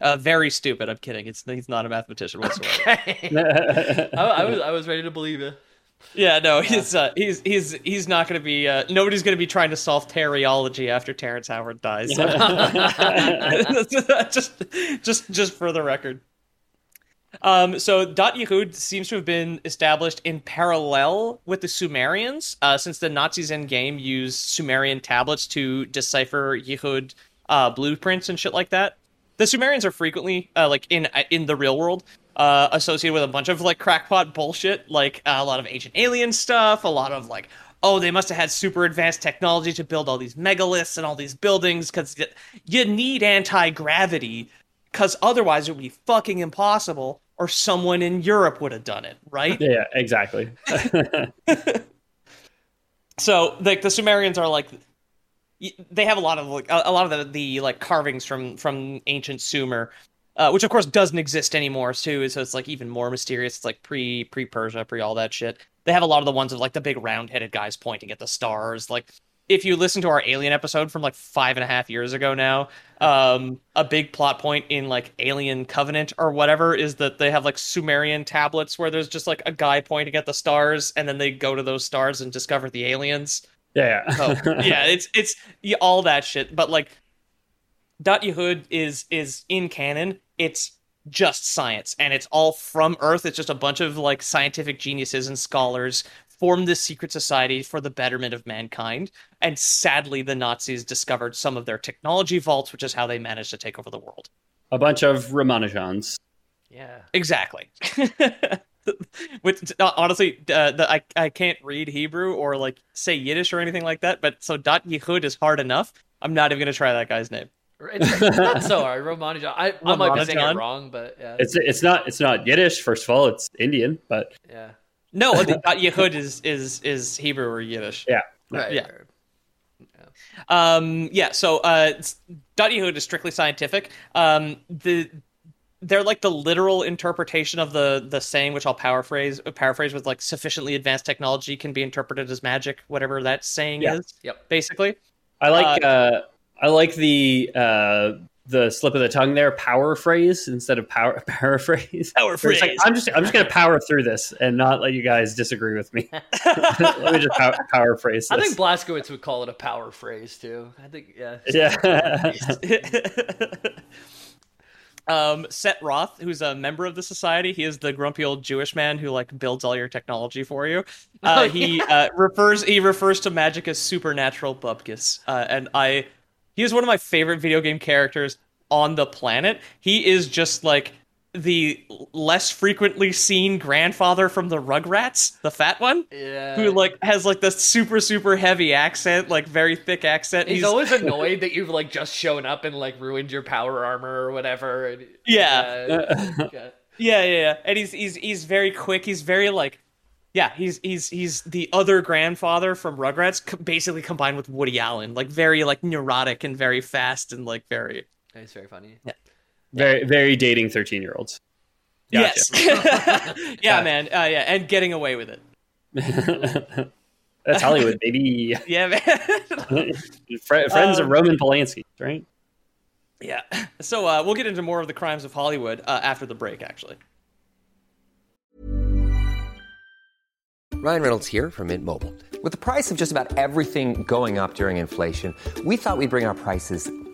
A: Uh, very stupid. I'm kidding. It's he's not a mathematician whatsoever. [laughs]
D: I, I was I was ready to believe it.
A: Yeah, no, he's uh, he's he's he's not going to be. Uh, nobody's going to be trying to solve Terryology after Terrence Howard dies. [laughs] just just just for the record. Um, so Da'at Yichud seems to have been established in parallel with the Sumerians, uh, since the Nazis in game used Sumerian tablets to decipher Yichud uh, blueprints and shit like that. The Sumerians are frequently, uh, like in in the real world, uh, associated with a bunch of like crackpot bullshit, like uh, a lot of ancient alien stuff, a lot of like, oh, they must have had super advanced technology to build all these megaliths and all these buildings because you need anti gravity because otherwise it would be fucking impossible, or someone in Europe would have done it, right?
B: yeah, exactly. [laughs] [laughs]
A: So, like the Sumerians are like, they have a lot of like a, lot of the, the like carvings from from ancient Sumer, uh, which of course doesn't exist anymore too. So it's like even more mysterious. It's like pre pre Persia, pre all that shit. They have a lot of the ones of like the big round headed guys pointing at the stars, like. If you listen to our Alien episode from like five and a half years ago now, um, a big plot point in like Alien Covenant or whatever is that they have like Sumerian tablets where there's just like a guy pointing at the stars, and then they go to those stars and discover the aliens.
B: Yeah,
A: Oh, yeah, [laughs] it's it's yeah, all that shit. But like, Da'at Yichud is is in canon. It's just science, and it's all from Earth. It's just a bunch of like scientific geniuses and scholars formed this secret society for the betterment of mankind. And sadly, the Nazis discovered some of their technology vaults, which is how they managed to take over the world.
B: a bunch of Ramanujans.
D: Yeah.
A: Exactly. [laughs] [laughs] With uh, honestly, uh, the, I I can't read Hebrew or like say Yiddish or anything like that. But so Da'at Yichud is hard enough. I'm not even gonna try that guy's name.
D: It's not so hard. Ramanujan. I, I might be saying it wrong, but yeah.
B: It's it's not it's not Yiddish. First of all, it's Indian, but
D: yeah.
A: No, [laughs] the Da'at Yichud is is is Hebrew or Yiddish.
B: yeah,
D: Right.
A: Yeah. Um, yeah. So uh, it's- Da'at Yichud is strictly scientific. Um, the they're like the literal interpretation of the the saying, which I'll paraphrase paraphrase with like sufficiently advanced technology can be interpreted as magic, whatever that saying
B: Yeah.
A: is.
D: Yep.
A: Basically.
B: I like uh, I like the uh, the slip of the tongue there, power phrase instead of power [laughs] paraphrase.
A: Power
B: Where it's like,
A: phrase.
B: I'm just I'm just gonna power through this and not let you guys disagree with me. [laughs] [laughs] let me just power, power phrase.
D: I think Blazkowicz would call it a power phrase too. I think yeah.
B: yeah.
A: Um, Set Roth, who's a member of the society, he is the grumpy old Jewish man who like builds all your technology for you. [laughs] Uh,
D: Oh,
A: he uh, refers he refers to magic as supernatural bubkus, uh, and I he is one of my favorite video game characters on the planet. He is just like the less frequently seen grandfather from the Rugrats, the fat one,
D: Yeah.
A: who like has like the super super heavy accent, like very thick accent.
D: He's, always [laughs] annoyed that you've like just shown up and like ruined your power armor or whatever. and-
A: Yeah.
D: yeah. [laughs] yeah.
A: Yeah, yeah, yeah. And he's he's he's very quick. He's very like yeah, he's he's he's the other grandfather from Rugrats co- basically combined with Woody Allen. Like very like neurotic and very fast and like very
D: He's very funny.
B: Very, very dating 13 year olds.
A: Yes. [laughs] yeah, man. Uh, yeah, and getting away with it. [laughs]
B: That's Hollywood, baby. [laughs]
A: Yeah, man.
B: Fri- Friends of
A: Um,
B: Roman Polanski, right?
A: yeah. So uh, we'll get into more of the crimes of Hollywood uh, after the break actually.
E: Ryan Reynolds here from Mint Mobile. With the price of just about everything going up during inflation, we thought we'd bring our prices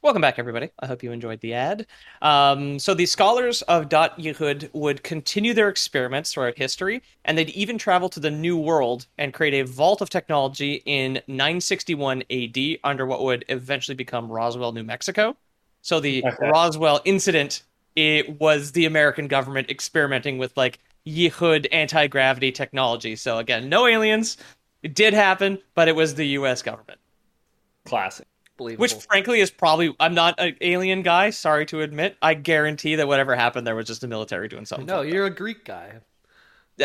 A: Welcome back, everybody. I hope you enjoyed the ad. Um, so the scholars of Da'at Yichud would continue their experiments throughout history, and they'd even travel to the New World and create a vault of technology in 961 AD under what would eventually become Roswell, New Mexico. So the
B: Okay.
A: Roswell incident, it was the American government experimenting with like Yichud anti-gravity technology. So again, no aliens. It did happen, but it was the U.S. government.
B: Classic.
D: Believable.
A: Which, frankly, is probably. I'm not an alien guy. Sorry to admit. I guarantee that whatever happened there was just the military doing something.
D: no,
A: fucked
D: you're a Greek guy.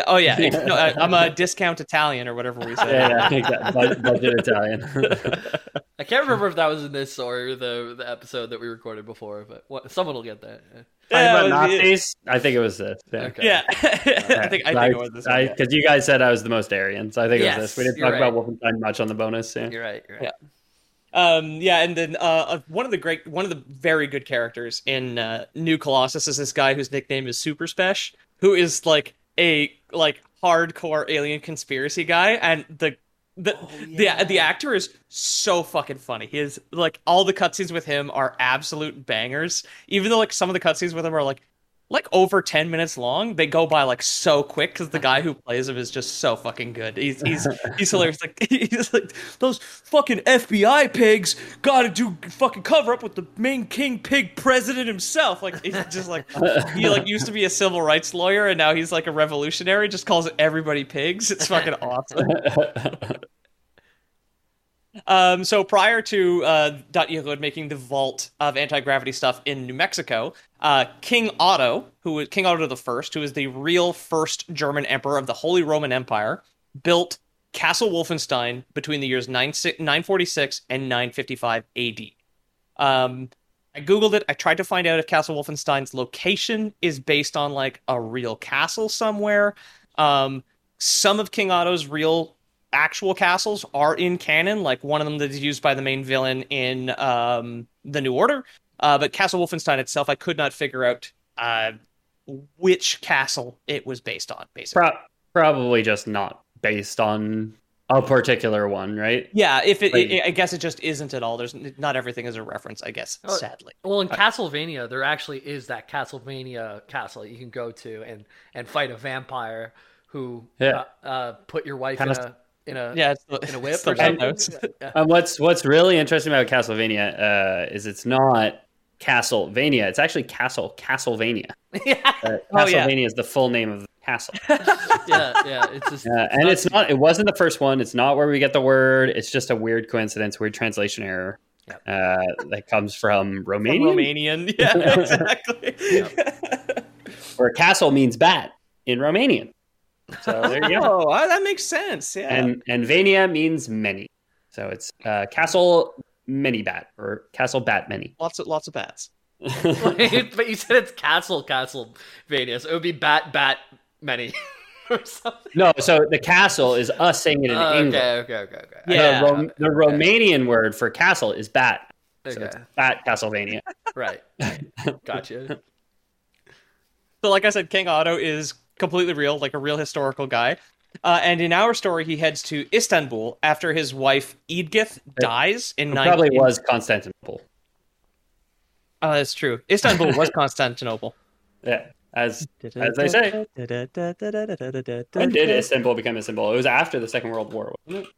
A: Oh yeah. [laughs] no, I, I'm a discount Italian or whatever we say.
B: Yeah, yeah, exactly. Bud- Budget Italian. [laughs]
D: I can't remember if that was in this or the the episode that we recorded before, but what, someone will get that. Yeah.
B: Talking about
A: well, it-
B: Nazis? I think it was this. Yeah.
D: Okay.
A: Yeah. [laughs] I think I think it was this.
B: Because you guys said I was the most Aryan, so I think it was this. We didn't talk
D: right.
B: about Wolfenstein much on the bonus. Yeah.
D: You're right. You're right.
A: Yeah. Um, yeah, and then uh, uh, one of the great, one of the very good characters in uh, New Colossus is this guy whose nickname is Super Spesh, who is like a like hardcore alien conspiracy guy, and the the the the actor is so fucking funny. He is like all the cutscenes with him are absolute bangers, even though like some of the cutscenes with him are like like over 10 minutes long they go by like so quick because the guy who plays him is just so fucking good. He's he's [laughs] he's hilarious. Like [laughs] he's like those fucking fbi pigs gotta do fucking cover up with the main king pig president himself. Like he's just like he like used to be a civil rights lawyer and now he's like a revolutionary just calls everybody pigs. It's fucking awesome. [laughs] Um, so prior to uh, Da'at making the vault of anti-gravity stuff in New Mexico, uh, King Otto, who was King Otto the First, who is the real first German emperor of the Holy Roman Empire, built Castle Wolfenstein between the years 9, 946 and 955 AD. Um, I googled it. I tried to find out if Castle Wolfenstein's location is based on like a real castle somewhere. Um, some of King Otto's real actual castles are in canon, like one of them that is used by the main villain in um, the New Order. Uh, but Castle Wolfenstein itself, I could not figure out uh, which castle it was based on. Basically,
B: Pro- probably just not based on a particular one, right?
A: yeah. If it,
B: Like-
A: I guess it just isn't at all. There's not everything is a reference. I guess,
D: Oh,
A: sadly.
D: Well, in Castlevania, there actually is that Castlevania castle you can go to and and fight a vampire who
B: Yeah.
D: uh, uh, put your wife
B: Kinda
D: in a in a
A: Yeah, it's the,
D: in a whip
A: it's
D: or something.
A: notes.
D: Yeah.
B: Um, what's what's really interesting about Castlevania uh, is it's not Castlevania. It's actually Castle Castlevania. [laughs]
D: yeah,
B: Uh,
A: Oh, yeah.
B: Castlevania is the full name of the castle. [laughs]
D: yeah, yeah. It's just
B: Uh, and it's not. It wasn't the first one. It's not where we get the word. It's just a weird coincidence, weird translation error
D: Yep.
B: uh, that comes from [laughs]
A: From
B: Romanian,
A: Romanian. Yeah, exactly.
B: where castle means bat in Romanian. So there you go.
A: Oh, uh, that makes sense. Yeah.
B: And and Vania means many. So it's uh, castle many bat or castle bat many. [laughs]
A: lots of lots of bats.
D: but you said it's Castle Castlevania, so it would be Bat Bat Many [laughs] or something.
B: No, so the castle is us saying it in
D: Oh,
B: English.
D: okay, okay, okay, okay.
A: Yeah.
B: The, Rom- the Romanian word for castle is bat. So
D: Okay.
B: it's bat Castlevania. [laughs]
D: Right. Gotcha.
A: So, like I said, King Otto is completely real, like a real historical guy. Uh, and in our story, he heads to Istanbul after his wife Edgith dies in
B: It
A: 19...
B: probably was Constantinople.
A: Oh, that's true. Istanbul was [laughs] Constantinople.
B: Yeah, as as they say. When did Istanbul become Istanbul? It was after the Second World War, wasn't it?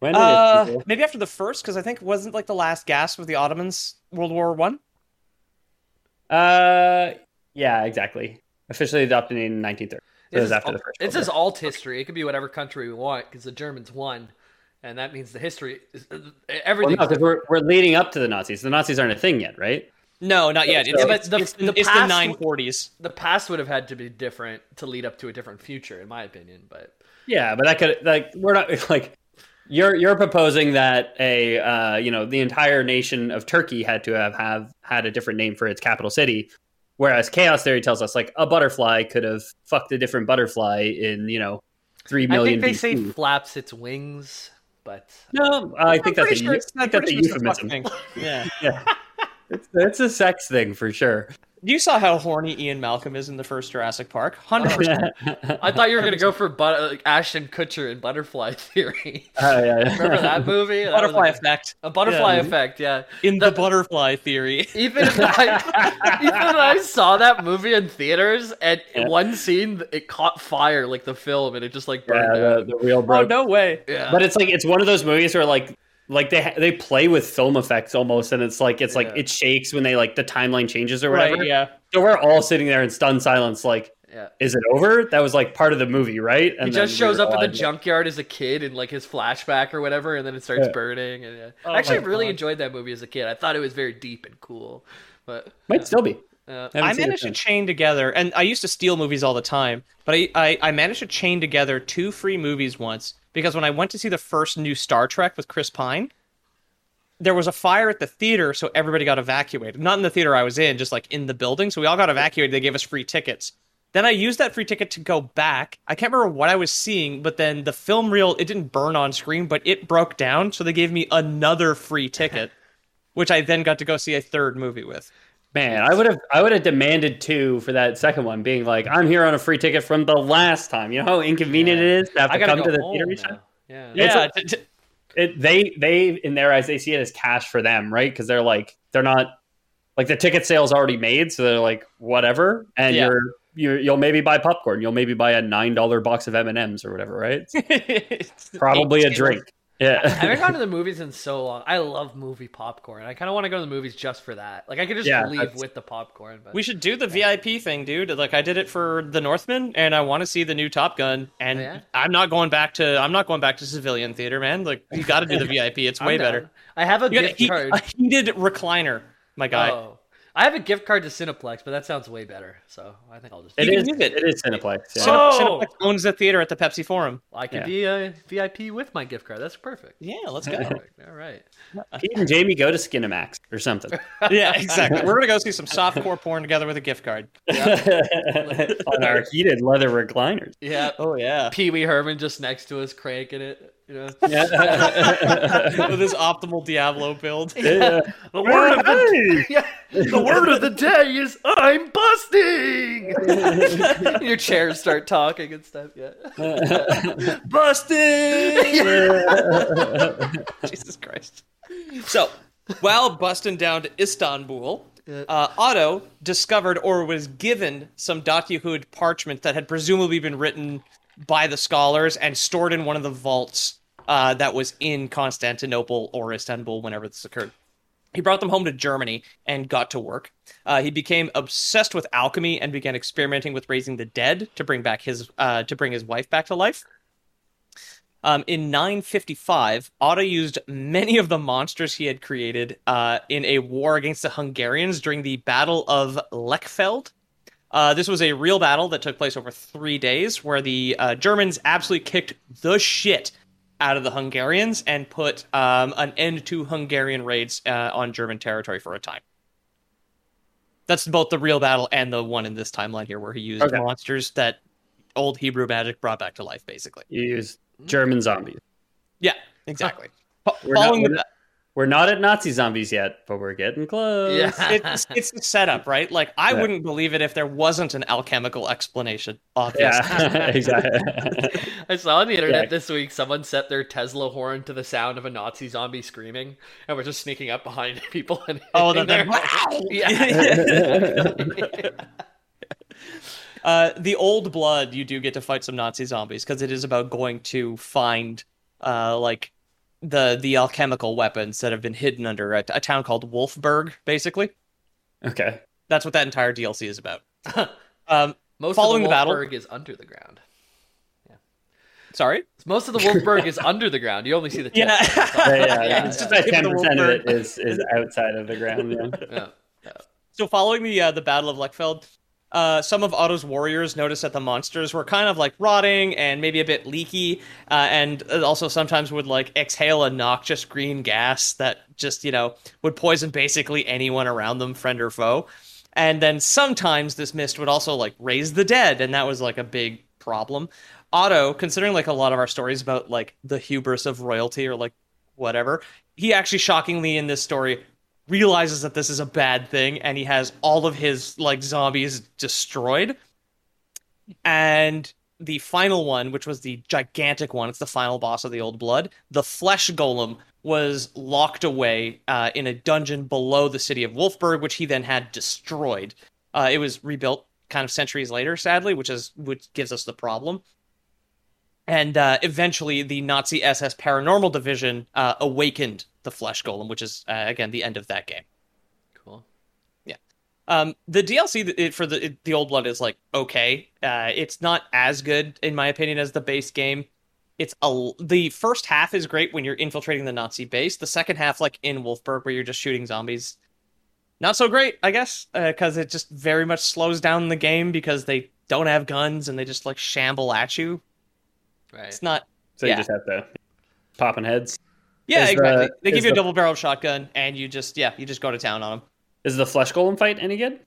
B: When did
A: Uh, maybe after the first, because I think wasn't like the last gasp of the Ottomans World War One.
B: Uh, yeah, exactly. Officially adopted in 1930. So it was after the first.
D: It's
B: World
D: just alt history. It could be whatever country we want because the Germans won, and that means the history is everything.
B: Well, no, we're we're leading up to the Nazis. The Nazis aren't a thing yet, right?
A: No, not yet. It's,
D: Yeah,
A: it's,
D: the-
A: it's,
D: the
A: it's
D: past-
A: the nine forties.
D: the past would have had to be different to lead up to a different future, in my opinion. But
B: Yeah, but that could like we're not [laughs] like you're you're proposing that a uh, you know the entire nation of Turkey had to have have had a different name for its capital city, whereas chaos theory tells us like a butterfly could have fucked a different butterfly in you know three million.
D: I think they say flaps its wings, but
B: no. I think that's a,
A: sure
B: eu- I think that's a
A: sure it's a
B: euphemism.
A: thing. [laughs] Yeah.
B: Yeah, it's, it's a sex thing for sure.
A: You saw how horny Ian Malcolm is in the first Jurassic Park. Hundred percent. [laughs]
D: I thought you were gonna go for but- like Ashton Kutcher in Butterfly [laughs] Theory.
B: Oh, yeah, yeah.
D: Remember that movie? That was
A: Butterfly
D: a-
A: effect.
D: A butterfly
A: Yeah.
D: effect, yeah.
A: In the butterfly theory. [laughs]
D: Even if I, even when I saw that movie in theaters, and
B: Yeah.
D: one scene it caught fire, like the film, and it just like
B: Yeah,
D: burned
B: the,
D: out.
B: the real
A: Oh no way.
D: Yeah,
B: But it's like it's one of those movies where like like they they play with film effects almost, and it's like it's like it shakes when they like the timeline changes or
A: Right.
B: whatever.
A: Yeah.
B: So we're all sitting there in stunned silence, like,
D: yeah.
B: is it over? That was like part of the movie, right?
D: He just shows
B: we
D: up in the
B: realized-
D: junkyard as a kid in like his flashback or whatever, and then it starts
B: Yeah.
D: burning. And yeah.
A: Oh
D: actually, I
A: my
D: really
A: God.
D: enjoyed that movie as a kid. I thought it was very deep and cool. But
B: Might still be.
D: uh,
B: haven't
A: I managed to chain together, and I used to steal movies all the time, but I, I, I managed to chain together two free movies once because when I went to see the first new Star Trek with Chris Pine, there was a fire at the theater, so everybody got evacuated. Not in the theater I was in, just like in the building. So we all got evacuated. They gave us free tickets. Then I used that free ticket to go back. I can't remember what I was seeing, but then the film reel, it didn't burn on screen, but it broke down. So they gave me another free ticket, which I then got to go see a third movie with.
B: Man, I would have I would have demanded two for that second one, being like, I'm here on a free ticket from the last time. You know how inconvenient it is to have to come to the theater each time?
D: Yeah.
A: Yeah,
B: like-
A: t- t-
B: it, they they in their eyes they see it as cash for them, right? Because they're like they're not like the ticket sale's already made, so they're like whatever, and
A: Yeah.
B: you're you you'll maybe buy popcorn, you'll maybe buy a nine dollar box of M and M's or whatever, right? [laughs] Probably a
A: eight
B: drink.
D: I haven't gone to [laughs] the movies in so long. I love movie popcorn. I kind of want to go to the movies just for that. Like I could just
B: Yeah,
D: leave
B: that's-
D: with the popcorn. But
A: We should do the VIP thing, dude. Like I did it for the Northman, and I want to see the new Top Gun. And oh,
D: Yeah?
A: I'm not going back to I'm not going back to civilian theater, man. Like you got to do the VIP. It's [laughs] way
D: down.
A: better.
D: I have a
A: You got a,
D: gift
A: heat,
D: card.
A: a heated recliner, my guy.
D: Oh. I have a gift card to Cineplex, but that sounds way better. So I think I'll just.
B: it
A: can
B: is.
A: use it.
B: It is Cineplex. Yeah.
A: Cine-
D: Oh!
A: Cineplex owns the theater at the Pepsi Forum.
D: I can
B: Yeah.
D: be a VIP with my gift card. That's perfect.
A: Yeah, let's go.
D: All right. [laughs]
B: Pete and Jamie go to Skinamax or something [laughs]
A: yeah, exactly. We're gonna go see some softcore porn together with a gift card. [laughs]
B: on our heated leather recliners.
D: Yeah.
A: Oh yeah,
D: Pee Wee Herman just next to us cranking it. You know.
B: Yeah. [laughs]
A: with his optimal Diablo build.
B: Yeah. [laughs]
D: The word of the yeah, the word of the day is I'm busting. [laughs] Your chairs start talking and stuff. Yeah.
A: Busting! Jesus Christ. So, while busting down to Istanbul, uh, Otto discovered or was given some docuhud parchment that had presumably been written by the scholars and stored in one of the vaults uh, that was in Constantinople or Istanbul whenever this occurred. He brought them home to Germany and got to work. Uh, he became obsessed with alchemy and began experimenting with raising the dead to bring back his uh, to bring his wife back to life. Um, in 955, Otto used many of the monsters he had created uh, in a war against the Hungarians during the Battle of Lechfeld. Uh, this was a real battle that took place over three days, where the uh, Germans absolutely kicked the shit out of the Hungarians and put um, an end to Hungarian raids uh, on German territory for a time. That's both the real battle and the one in this timeline here, where he used
B: Okay.
A: monsters that old Hebrew magic brought back to life, basically.
B: You use German zombies.
A: Yeah, exactly. Fo-
B: We're not,
A: the,
B: not, we're not at Nazi zombies yet, but we're getting close.
D: Yeah.
A: it's, it's the setup, right? Like I
B: Yeah.
A: wouldn't believe it if there wasn't an alchemical explanation. Obviously.
B: Yeah, [laughs] exactly. [laughs]
D: I saw on the internet
B: Yeah.
D: this week someone set their Tesla horn to the sound of a Nazi zombie screaming, and we're just sneaking up behind [laughs] people and
A: Oh,
D: hitting
A: the-
D: their-
A: the- Uh, the old blood, you do get to fight some Nazi zombies because it is about going to find, uh, like the the alchemical weapons that have been hidden under a, a town called Wulfburg, Basically,
B: okay.
A: that's what that entire DLC is about. [laughs] um,
D: Most
A: Following
D: of
A: the
D: the
A: battle-
D: is under the ground. Yeah.
A: sorry.
D: Most of the Wulfburg is under the ground. You only see the [laughs] tip.
A: Yeah.
B: Yeah, yeah,
D: Yeah,
B: It's just
A: yeah.
B: about ten percent of it
A: Wulfburg.
B: is is outside of the ground. Yeah.
D: Yeah.
A: So following the uh, the Battle of Lechfeld, uh, some of Otto's warriors noticed that the monsters were kind of like rotting and maybe a bit leaky, uh, and also sometimes would like exhale a noxious green gas that just you know would poison basically anyone around them, friend or foe. And then sometimes this mist would also like raise the dead, and that was like a big problem. Otto, considering like a lot of our stories about like the hubris of royalty or like whatever, he actually shockingly in this story realizes that this is a bad thing and he has all of his like zombies destroyed. And the final one, which was the gigantic one, it's the final boss of the old blood, the flesh golem was locked away uh, in a dungeon below the city of Wulfburg, which he then had destroyed. Uh, it was rebuilt kind of centuries later, sadly, which is which gives us the problem. And uh, eventually, the Nazi SS Paranormal Division uh, awakened the Flesh Golem, which is uh, again the end of that game.
D: Cool. Yeah.
A: Um, the DLC for the it, the Old Blood is like okay. Uh, it's not as good in my opinion as the base game. It's a the first half is great when you're infiltrating the Nazi base. The second half, like in Wulfburg, where you're just shooting zombies, not so great, I guess, because it just very much slows down the game because they don't have guns and they just like shamble at you.
D: Right.
A: It's not
B: So
A: Yeah.
B: you just have to popping heads.
A: Yeah,
B: Is the-
A: exactly. they give you a
B: the-
A: double barrel shotgun, and you just yeah, you just go to town on them.
B: Is the flesh golem fight any good?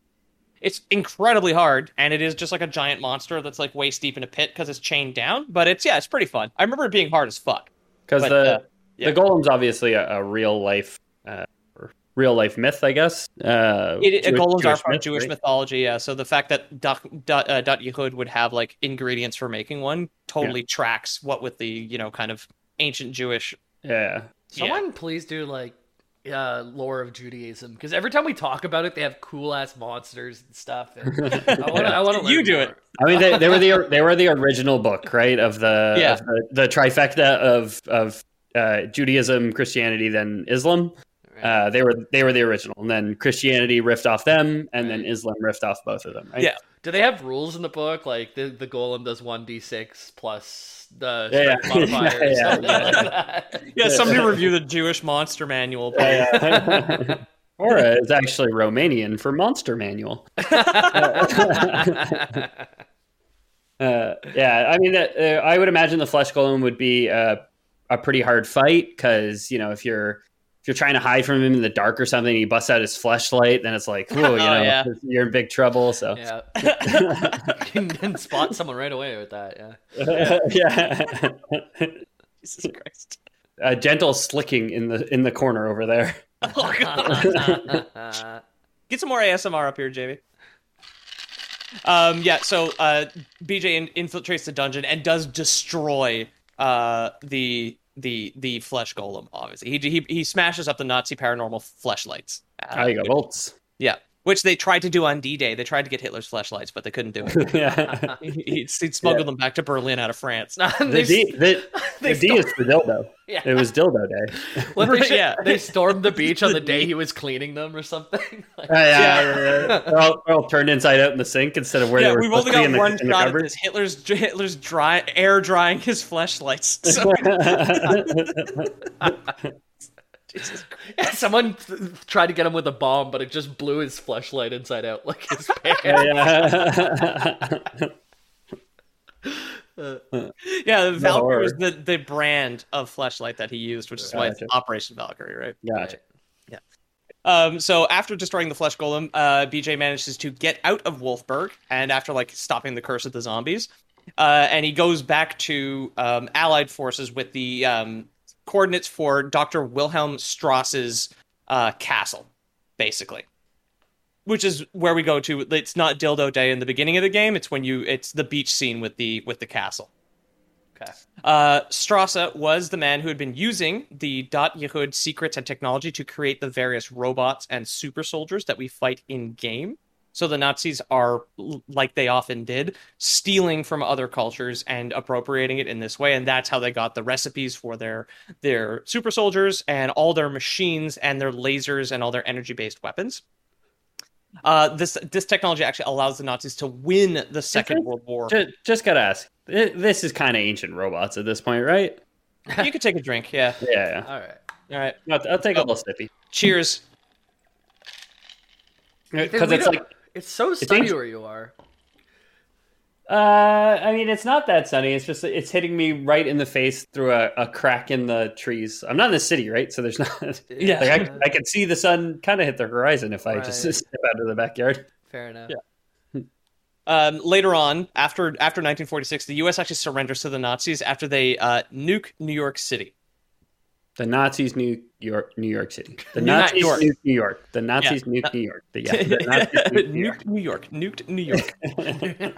A: It's incredibly hard, and it is just like a giant monster that's like waist deep in a pit because it's chained down. But it's yeah, it's pretty fun. I remember it being hard as fuck.
B: Because the
A: uh, yeah.
B: the golem's obviously a, a real life uh, real life myth, I guess. Uh,
A: It,
B: Jewish-
A: golems are
B: Jewish
A: part
B: myth,
A: Jewish
B: right?
A: mythology, yeah. So the fact that Da'at, uh, Da'at Yichud would have like ingredients for making one totally tracks what with the you know kind of ancient Jewish.
B: Yeah.
D: Someone please do like uh, lore of Judaism because every time we talk about it, they have cool ass monsters and stuff. And [laughs] I want to. I.
A: You do it.
B: I mean, they, they were the they were the original book, right? Of the
A: Yeah.
B: of the, the trifecta of of uh, Judaism, Christianity, then Islam. Uh, they were they were the original, and then Christianity riffed off them, and then Islam riffed off both of them, right?
A: Yeah.
D: Do they have rules in the book like the the golem does one d six plus the
B: Yeah,
D: strength
B: yeah. [laughs]
D: modifier or
B: Yeah, yeah.
D: like?
A: Yeah, somebody review the Jewish monster manual.
B: Yeah. [laughs] or uh, it's actually Romanian for Monster Manual. [laughs] Uh, yeah, I mean, that, uh, I would imagine the flesh golem would be uh, a pretty hard fight because you know if you're if you're trying to hide from him in the dark or something, he busts out his flashlight, then it's like, [laughs] whoa, you
A: Oh,
B: know,
A: yeah. [laughs]
B: you're in big trouble. So
D: yeah, [laughs] you can spot someone right away with that. Yeah.
B: yeah,
A: Jesus Christ.
B: a gentle slicking in the in the corner over there.
A: Oh, God. Get some more ASMR up here, Jamie. Um, yeah, so uh, BJ in- infiltrates the dungeon and does destroy uh, the the the flesh golem. Obviously, he he, he smashes up the Nazi paranormal fleshlights. Uh,
B: There you go, bolts.
A: Yeah, which they tried to do on D-Day. They tried to get Hitler's flashlights, but they couldn't do it. [laughs]
B: yeah. [laughs]
A: He'd, he'd smuggle them back to Berlin out of France. [laughs]
B: The
D: They-
B: D, the,
D: they
B: the D is for dildo.
D: Yeah.
B: It was dildo day.
D: What they, should-
A: Yeah.
D: they stormed the beach on the day he was cleaning them or something. Like,
B: Yeah, yeah, yeah, yeah. They're, all, they're all turned inside out in the sink instead of where
A: yeah,
B: they were
A: we've only got one
B: the
A: shot of this. Hitler's Hitler's dry air drying his flashlights. So, Jesus [laughs] Christ.
D: Someone th- tried to get him with a bomb, but it just blew his flashlight inside out like his [laughs] pants.
B: yeah. [laughs]
A: Yeah, the Valkyrie was the, the brand of flashlight that he used, which is why it's Operation Valkyrie, right?
B: Gotcha. Yeah.
A: Um, so after destroying the flesh golem, uh, BJ manages to get out of Wulfburg, and after like stopping the curse of the zombies, uh, and he goes back to um, Allied forces with the um, coordinates for Doctor Wilhelm Strauss's uh, castle, basically. Which is where we go to. It's not Dildo Day in the beginning of the game. It's when you. It's the beach scene with the with the castle.
D: Okay.
A: Uh, Strasser was the man who had been using the Da'at Yichud secrets and technology to create the various robots and super soldiers that we fight in game. So the Nazis are, like they often did, stealing from other cultures and appropriating it in this way, and that's how they got the recipes for their their super soldiers and all their machines and their lasers and all their energy based weapons. Uh, this this technology actually allows the Nazis to win the Second World War.
B: just, just gotta ask. This is kind of ancient robots at this point, right? [laughs]
A: You could take a drink, yeah.
B: Yeah.
D: All right.
A: All right.
B: I'll, I'll take a
A: Oh.
B: little sippy.
A: Cheers. [laughs]
B: Because it's like,
D: it's so sunny
B: ancient.
D: where you are.
B: uh, I mean, it's not that sunny. It's just it's hitting me right in the face through a, a crack in the trees. I'm not in the city, right? So there's not. [laughs]
A: Yeah.
B: Like I, I can see the sun kind of hit the horizon if I just [laughs] step out of the backyard.
D: Fair enough.
A: Yeah. Um, later on, after after 1946, the U.S. actually surrenders to the Nazis after they uh, nuke New York City.
B: The Nazis New York, New York City. [laughs] The Nazis
A: York.
B: New York. The Nazis nuke New York. The, yeah, the [laughs] Nazis nuke New York.
A: nuked New York. Nuked New York.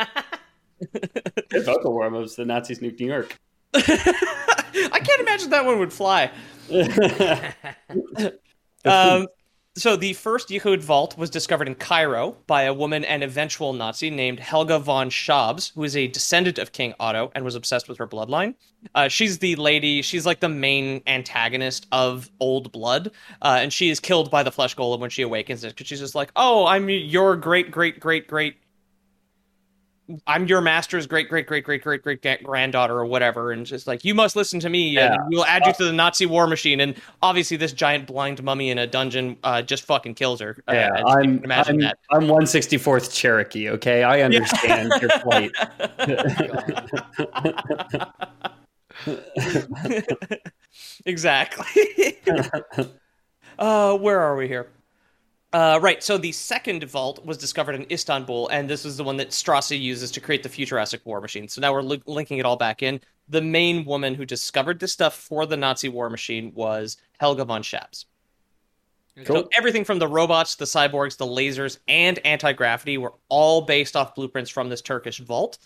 B: Good vocal warm ups. The Nazis nuke New York. [laughs]
A: I can't imagine that one would fly. Um, so the first Yichud vault was discovered in Cairo by a woman and eventual Nazi named Helga von Schabbs, who is a descendant of King Otto and was obsessed with her bloodline. Uh, she's the lady. She's like the main antagonist of Old Blood, uh, and she is killed by the flesh golem when she awakens it because she's just like, "Oh, I'm your great, great, great, great." I'm your master's great, great, great, great, great, great granddaughter or whatever, and just like you must listen to me,
B: Yeah.
A: and we'll add you to the Nazi war machine. And obviously, this giant blind mummy in a dungeon uh, just fucking kills her. Uh,
B: Yeah, I'm,
A: imagine
B: I'm,
A: that.
B: I'm 164th Cherokee, okay? I understand your [laughs] plight. [laughs]
A: exactly. [laughs] uh, where are we here? Uh, right. So the second vault was discovered in Istanbul, and this is the one that Strasser uses to create the futuristic war machine. So now we're li- linking it all back in. The main woman who discovered this stuff for the Nazi war machine was Helga von Schabbs. So everything from the robots, the cyborgs, the lasers, and anti gravity were all based off blueprints from this Turkish vault.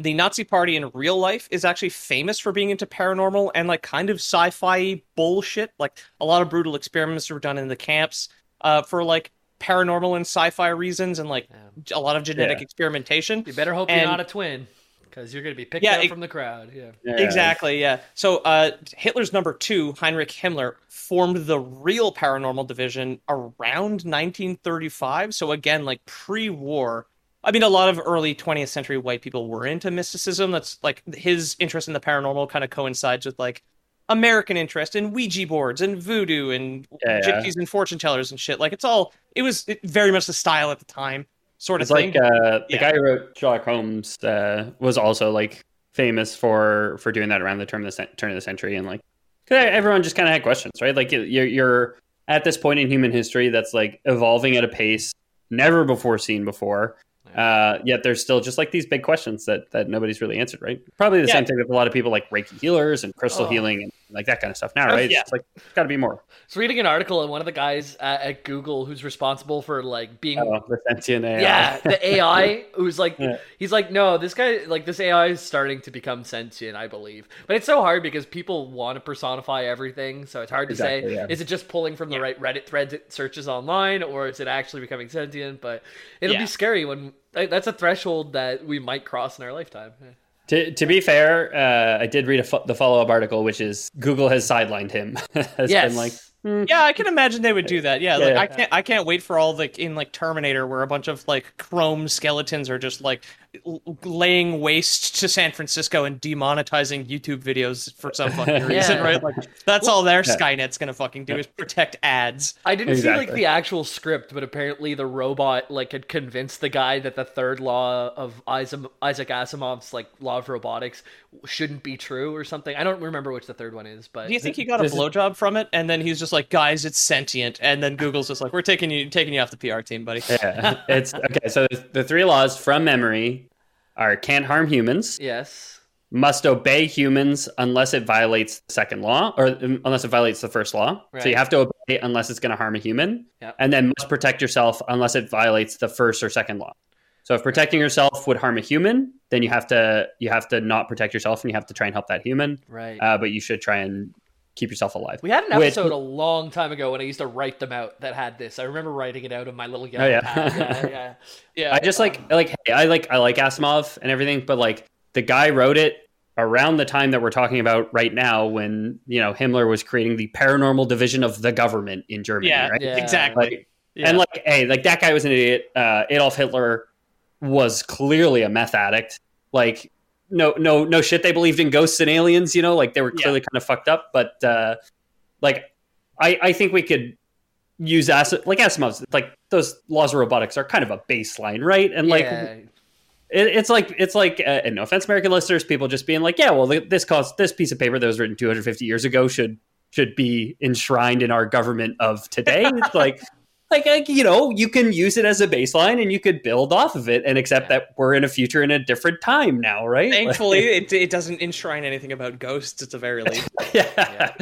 A: The Nazi Party in real life is actually famous for being into paranormal and like kind of sci-fi bullshit. Like a lot of brutal experiments were done in the camps uh, for like paranormal and sci-fi reasons, and like a lot of genetic
B: Yeah.
A: experimentation.
D: You better hope
A: And-
D: you're not a twin, because you're going to be picked
A: Yeah,
D: out
A: it-
D: from the crowd. Yeah.
B: Yeah.
A: Exactly, yeah. So uh, Hitler's number two, Heinrich Himmler, formed the real paranormal division around 1935. So again, like pre-war. I mean, a lot of early 20th century white people were into mysticism. That's like his interest in the paranormal kind of coincides with like American interest in Ouija boards and voodoo and
B: Yeah, yeah.
A: gypsies and fortune tellers and shit. Like it's all, it was very much the style at the time, sort of
B: It's like
A: thing.
B: uh, the
A: Yeah.
B: guy who wrote Sherlock Holmes uh, was also like famous for for doing that around the turn of the turn of the century, and like 'cause everyone just kind of had questions, right? Like you're you're at this point in human history that's like evolving at a pace never before seen before. Uh, yet there's still just like these big questions that that nobody's really answered, right? Probably the
A: Yeah.
B: same thing with a lot of people like Reiki healers and crystal
D: Oh.
B: healing and like that kind of stuff now,
A: Oh,
B: right?
A: yeah.
B: It's like it's got to be more.
D: I was reading an article and one of the guys at, at Google who's responsible for like being
B: Oh, the sentient AI.
D: yeah the [laughs] AI who's like
B: Yeah.
D: he's like no this guy like this AI is starting to become sentient I believe but it's so hard because people want to personify everything so it's hard to
B: Exactly,
D: say
B: yeah.
D: is it just pulling from the right Reddit threads it searches online or is it actually becoming sentient but it'll be scary when that's a threshold that we might cross in our lifetime
B: To, to be fair, uh, I did read a fo- the follow up article, which is Google has sidelined him. [laughs] has
D: yes
B: been like,
A: Yeah, I can imagine they would do that. Yeah, like
B: Yeah.
A: I can't I can't wait for all the in like Terminator where a bunch of like chrome skeletons are just like l- laying waste to San Francisco and demonetizing YouTube videos for some fucking [laughs] reason,
D: Yeah.
A: right? Like that's all their
B: Yeah.
A: Skynet's gonna fucking do is protect ads.
D: I didn't see like the actual script, but apparently the robot like had convinced the guy that the third law of Isaac, Isaac Asimov's like law of robotics shouldn't be true or something. I don't remember which the third one is, but
A: Do you think he got a
B: this is-
A: blowjob from it? And then he's just like, guys, it's sentient. And then Google's just like, we're taking you taking you off the PR team, buddy.
B: yeah, it's okay. So the, the three laws from memory are can't harm humans,
D: yes,
B: must obey humans unless it violates the second law, or um, unless it violates the first law. So you have to obey unless it's going to harm a human,
D: Yep.
B: and then must protect yourself unless it violates the first or second law. So if protecting yourself would harm a human, then you have to you have to not protect yourself, and you have to try and help that human.
D: right.
B: Uh, but you should try and keep yourself alive.
D: we had an
B: Which-
D: episode a long time ago when I used to write them out that had this. I remember writing it out in my little yellow
B: Oh, yeah.
D: pad. Yeah, [laughs] yeah.
A: Yeah.
B: I just like like hey, I like I like Asimov and everything, but like the guy wrote it around the time that we're talking about right now, when you know Himmler was creating the paranormal division of the government in Germany,
A: yeah,
B: right?
D: Yeah.
A: exactly.
B: Like,
A: Yeah.
B: And like, hey, like that guy was an idiot. Uh, Adolf Hitler was clearly a meth addict. Like, no, no, no shit. They believed in ghosts and aliens. You know, like they were
A: Yeah.
B: clearly kind of fucked up. But uh, like, I I think we could use As like Asimov's like those laws of robotics are kind of a baseline, right? And like.
D: Yeah.
B: It, it's like it's like, uh, and no offense, American listeners, people just being like, yeah, well, this cost this piece of paper that was written 250 years ago should should be enshrined in our government of today. It's like, like, like, you know, you can use it as a baseline and you could build off of it and accept
D: Yeah.
B: that we're in a future in a different time now, right?
A: Thankfully, it, it doesn't enshrine anything about ghosts at the very [laughs] least.
B: yeah,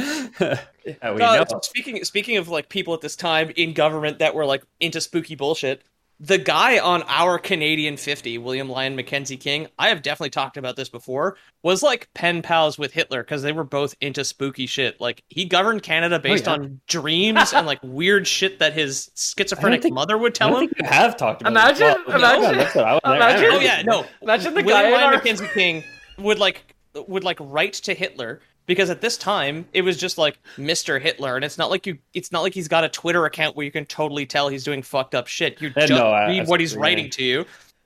B: Yeah, [laughs]
A: Uh. Speaking speaking of like people at this time in government that were like into spooky bullshit, the guy on our Canadian 50, William Lyon Mackenzie King, I have definitely talked about this before, was like pen pals with Hitler because they were both into spooky shit. Like he governed Canada oh, based
B: yeah.
A: on dreams and like [laughs] weird shit that his schizophrenic
B: think-
A: mother would
B: I
A: tell
B: don't
A: him.
B: think you have talked about
D: Imagine-
B: it. Well,
D: imagine-
B: yeah, that's what I was- I
D: imagine-
A: Oh yeah, no.
D: Imagine the
A: William
D: guy
A: Lyon
D: our
A: Mackenzie King would like would like write to Hitler because at this time it was just like Mr. Hitler, and it's not like you. It's not like he's got a Twitter account where you can totally tell he's doing fucked up shit. You just
B: no, I-
A: read what he's
B: absolutely,
A: writing to you,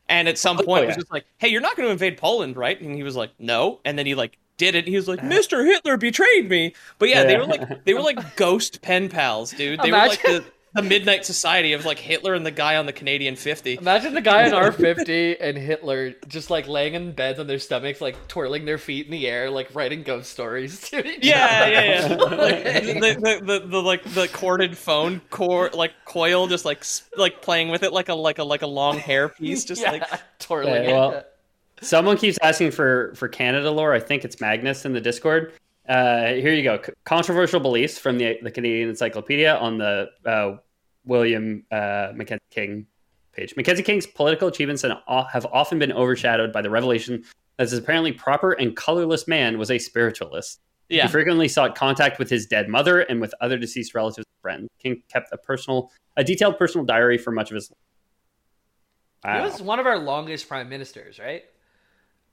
A: and at some
B: Oh,
A: point it was just like, "Hey, you're not going to invade Poland, right?" And he was like, "No," and then he like did it. He was like, "Mr. Hitler betrayed me." But yeah, they were like they were like [laughs] ghost pen pals, dude. They were like the. The Midnight Society of like Hitler and the guy on the Canadian 50.
D: Imagine the guy in R50 and Hitler just like laying in beds on their stomachs, like twirling their feet in the air, like writing ghost stories to each
A: Yeah,
D: other.
A: yeah, yeah. [laughs] Like, the, the, the, the like the corded phone core like coil, just like s- like playing with it like a like a like a long hair piece, just
D: Yeah,
A: like
D: twirling
B: Yeah,
D: it.
B: well, Someone keeps asking for for Canada lore. I think it's Magnus in the Discord. Uh, here you go. C- controversial beliefs from the the Canadian Encyclopedia on the uh, William uh, Mackenzie King page. Mackenzie King's political achievements have often been overshadowed by the revelation that his apparently proper and colorless man was a spiritualist.
A: yeah.
B: He frequently sought contact with his dead mother and with other deceased relatives and friends. King kept a personal, a detailed personal diary for much of his.
D: Life.
B: He
D: was one of our longest prime ministers, right?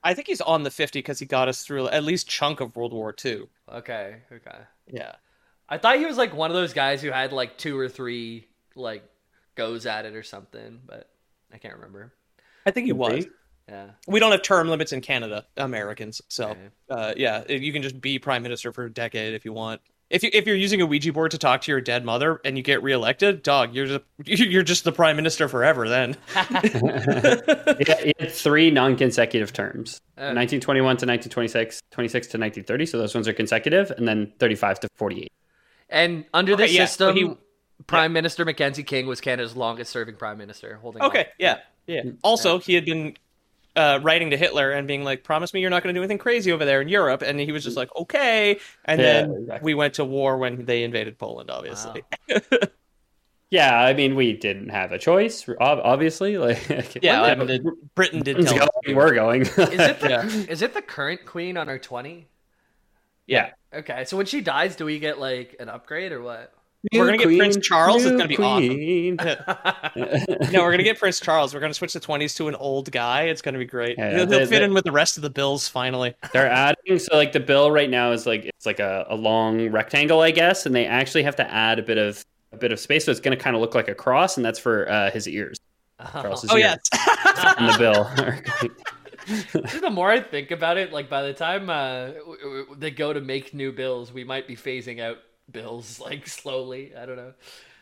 A: I think he's on the 50 because he got us through at least chunk of World War II.
D: Okay, okay.
A: Yeah.
D: I thought he was like one of those guys who had like two or three like goes at it or something, but I can't remember.
A: I think he was.
D: Yeah.
A: We don't have term limits in Canada, Americans. So,
D: Okay.
A: uh, yeah, you can just be prime minister for a decade if you want. If you if you're using a Ouija board to talk to your dead mother and you get reelected, dog, you're just [laughs] you're just the prime minister forever. Then [laughs]
B: he, had, had three non-consecutive terms:
D: Oh.
B: 1921 to 1926, 26 to 1930. So those ones are consecutive, and then 35 to 48.
D: And under this
A: Okay, yeah,
D: system,
A: but he-
D: Prime Minister Mackenzie King was Canada's longest serving prime minister, holding
A: okay,
D: on.
A: yeah, yeah. Also, he had been uh, writing to Hitler and being like, "Promise me you're not going to do anything crazy over there in Europe," and he was just like, "Okay." And
B: Yeah,
A: then
B: exactly.
A: we went to war when they invaded Poland, obviously. [laughs]
B: Yeah, I mean, we didn't have a choice, obviously. [laughs] Like,
A: yeah,
D: Well,
A: I mean, the- Britain did
B: Britain's
A: tell us.
B: going, we were going.
D: Is it [laughs] the,
A: Yeah.
D: is it the current queen on our twenty?
A: Yeah,
D: Okay, so when she dies, do we get like an upgrade or what?
A: We're gonna get Prince Charles, it's gonna be awesome. [laughs] [laughs] no, we're gonna get Prince Charles. We're gonna switch the twenties to an old guy. It's gonna be great.
B: Yeah,
A: he'll,
B: they-
A: he'll fit
B: they-
A: in with the rest of the bills finally.
B: They're adding so like the bill right now is like it's like a, a long rectangle, I guess, and they actually have to add a bit of a bit of space, so it's going to kind of look like a cross, and that's for uh, his ears. Charles's
A: Oh
B: ears
A: yeah,
B: in the bill. [laughs]
D: the more I think about it, like by the time uh, w- w- they go to make new bills, we might be phasing out bills [laughs] like slowly. I don't know.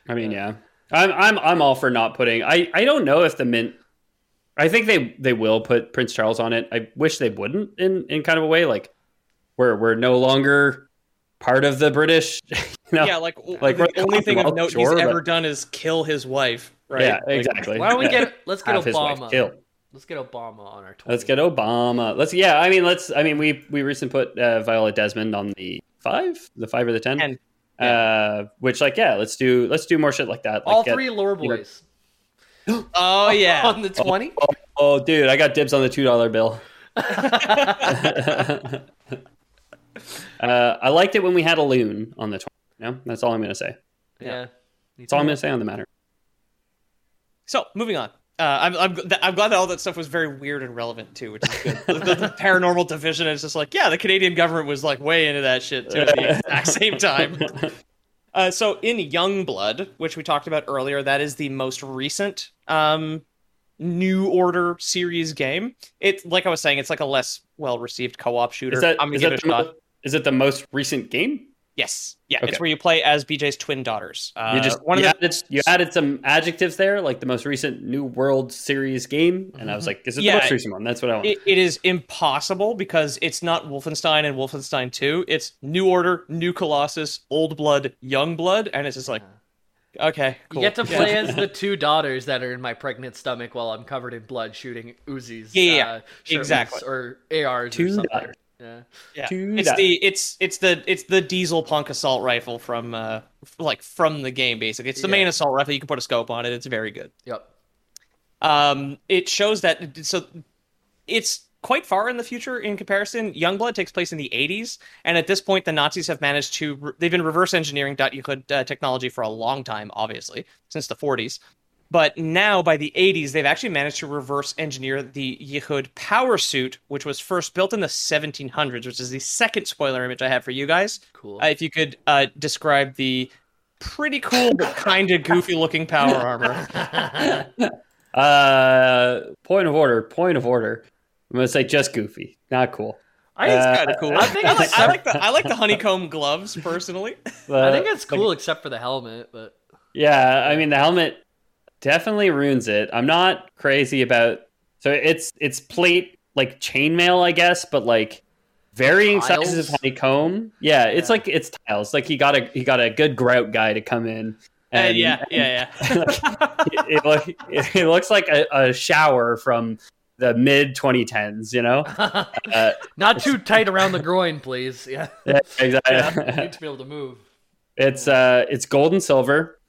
B: I mean, yeah, I'm I'm I'm all for not putting. I I don't know if the mint. I think they they will put Prince Charles on it. I wish they wouldn't in in kind of a way like we're we're no longer part of the British. [laughs] You know?
A: yeah. Like,
B: Like,
A: the
B: we're
A: only thing of note
B: sure,
A: he's
B: but-
A: ever done is kill his wife. Right?
B: yeah,
A: Like,
B: exactly.
D: Why don't we get let's get
B: Have
D: Obama.
B: killed.
D: Let's get Obama on our 20.
B: Let's get Obama. Let's yeah. I mean, let's. I mean, we we recently put uh, Viola Desmond on the five, the five or the ten.
A: Ten.
B: Uh, which like yeah, let's do let's do more shit like that. Like,
D: all
B: get-
D: three lore
B: you know-
D: boys [gasps]
A: Oh yeah.
D: on the 20.
B: Oh, oh, dude, I got dibs on the two dollar bill. [laughs] uh, I liked it when we had a loon on the twenty. No, that's all I'm gonna say.
D: yeah.
B: That's all I'm gonna say on the matter.
A: So moving on. Uh, I'm, I'm I'm glad that all that stuff was very weird and relevant too, which is good. the, the- the [laughs] paranormal division is just like, yeah, the Canadian government was like way into that shit too at the [laughs] exact same time. Uh, so in Youngblood, which we talked about earlier, that is the most recent um, New Order series game. It like I was saying, it's like a less well received co-op shooter.
B: Is that,
A: I'm gonna give it a shot.
B: mo- is it the most recent game?
A: Yes, yeah,
B: Okay.
A: it's where you play as BJ's twin daughters. Uh,
B: You just
A: one
B: you,
A: of the
B: added, you added some adjectives there, like the most recent New World Series game, and I was like, "Is it
A: Yeah,
B: the most recent one?" That's what I want.
A: it, it is impossible because it's not Wolfenstein and Wolfenstein 2. It's New Order, New Colossus, Old Blood, Young Blood, and it's just like, okay, cool.
D: You get to
A: Yeah.
D: play as the [laughs] two daughters that are in my pregnant stomach while I'm covered in blood shooting Uzis.
A: Yeah, yeah, yeah.
D: uh,
A: Exactly.
D: Or ARs
B: Two
D: or something.
B: daughters.
D: Yeah.
A: Yeah. It's the it's it's the it's the diesel punk assault rifle from uh like from the game basically. It's the main assault rifle. You can put a scope on it. It's very good.
D: Yep.
A: Um, it shows that so it's quite far in the future in comparison. Youngblood takes place in the 80s, and at this point, the Nazis have managed to they've been reverse engineering Yichud uh, technology for a long time, obviously since the 40s. But now, by the 80s, they've actually managed to reverse engineer the Yichud power suit, which was first built in the 1700s, which is the second spoiler image I have for you guys.
D: Cool.
A: Uh, if you could uh, describe the pretty cool but kind of goofy looking power armor. [laughs]
B: Uh, point of order. Point of order. I'm gonna say just goofy, not cool.
A: I think
B: Uh,
A: it's kind of cool. I think I like, I like the I like the honeycomb gloves personally. [laughs]
D: I think
B: Uh,
D: it's cool except for the helmet, but
B: Yeah, I mean the helmet definitely ruins it. I'm not crazy about so it's it's plate like chainmail, I guess, but like varying sizes of honeycomb. Yeah, it's
D: Yeah.
B: like it's tiles. Like he got a he got a good grout guy to come in.
A: Uh,
B: And,
A: yeah, [laughs] yeah, yeah. [laughs]
B: it, it, look- it looks like a, a shower from the mid 2010s. You know? [laughs] Uh,
D: not too tight around the groin, please. Yeah.
B: yeah, exactly.
D: need to be able to move.
B: It's uh it's gold and silver.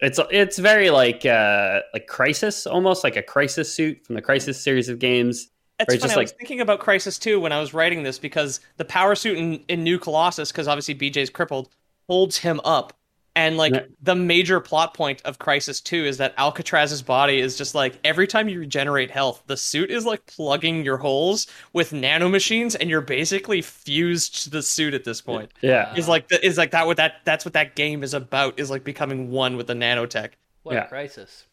B: It's it's very like uh like Crysis almost like a Crysis suit from the Crysis series of games.
A: It's
B: Or
A: funny.
B: just
A: I was
B: like-
A: thinking about Crysis 2 when I was writing this because the power suit in, in New Colossus, because obviously BJ's crippled, holds him up. And like
B: Yeah.
A: the major plot point of Crysis 2 is that Alcatraz's body is just like every time you regenerate health, the suit is like plugging your holes with nanomachines, and you're basically fused to the suit at this point.
B: Yeah.
A: Is like the, is like that what that that's what that game is about is like becoming one with the nanotech.
D: What
B: Yeah.
D: a crisis.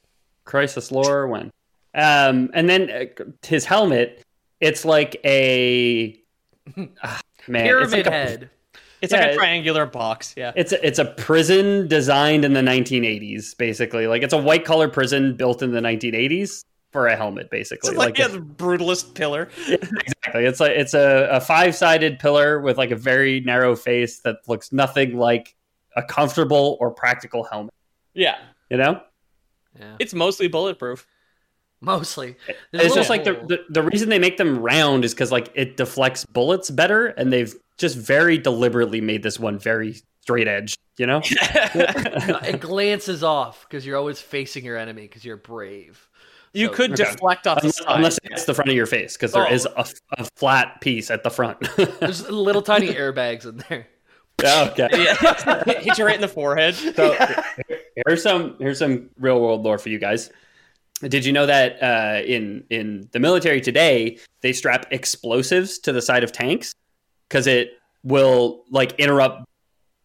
B: Crysis lore when. Um and then uh, his helmet it's like a [laughs] ah, man
D: Pyramid
B: it's like a,
D: head.
A: It's
B: Yeah,
A: like a
B: it-
A: triangular box. Yeah.
B: It's a, it's a prison designed in the 1980s basically. Like it's a white collar prison built in the 1980s for a helmet basically.
A: It's like, yeah,
B: a-
A: the brutalist pillar. [laughs]
B: exactly. It's like it's a, a five sided pillar with like a very narrow face that looks nothing like a comfortable or practical helmet.
A: Yeah.
B: You know?
D: Yeah.
A: It's mostly bulletproof.
D: Mostly. There's
B: It's
D: a
B: just like the, the the reason they make them round is because like it deflects bullets better, and they've just very deliberately made this one very straight edge. You know? [laughs]
D: it glances off because you're always facing your enemy because you're brave.
A: You
D: So-
A: could
B: Okay.
A: deflect off the
B: unless,
A: side.
B: unless it's the front of your face, because there
D: Oh.
B: is a, a flat piece at the front. [laughs]
D: There's little tiny airbags in there.
B: okay.
A: yeah, [laughs] hit you right in the forehead.
B: So here's some here's some real world lore for you guys. Did you know that uh, in in the military today they strap explosives to the side of tanks because it will like interrupt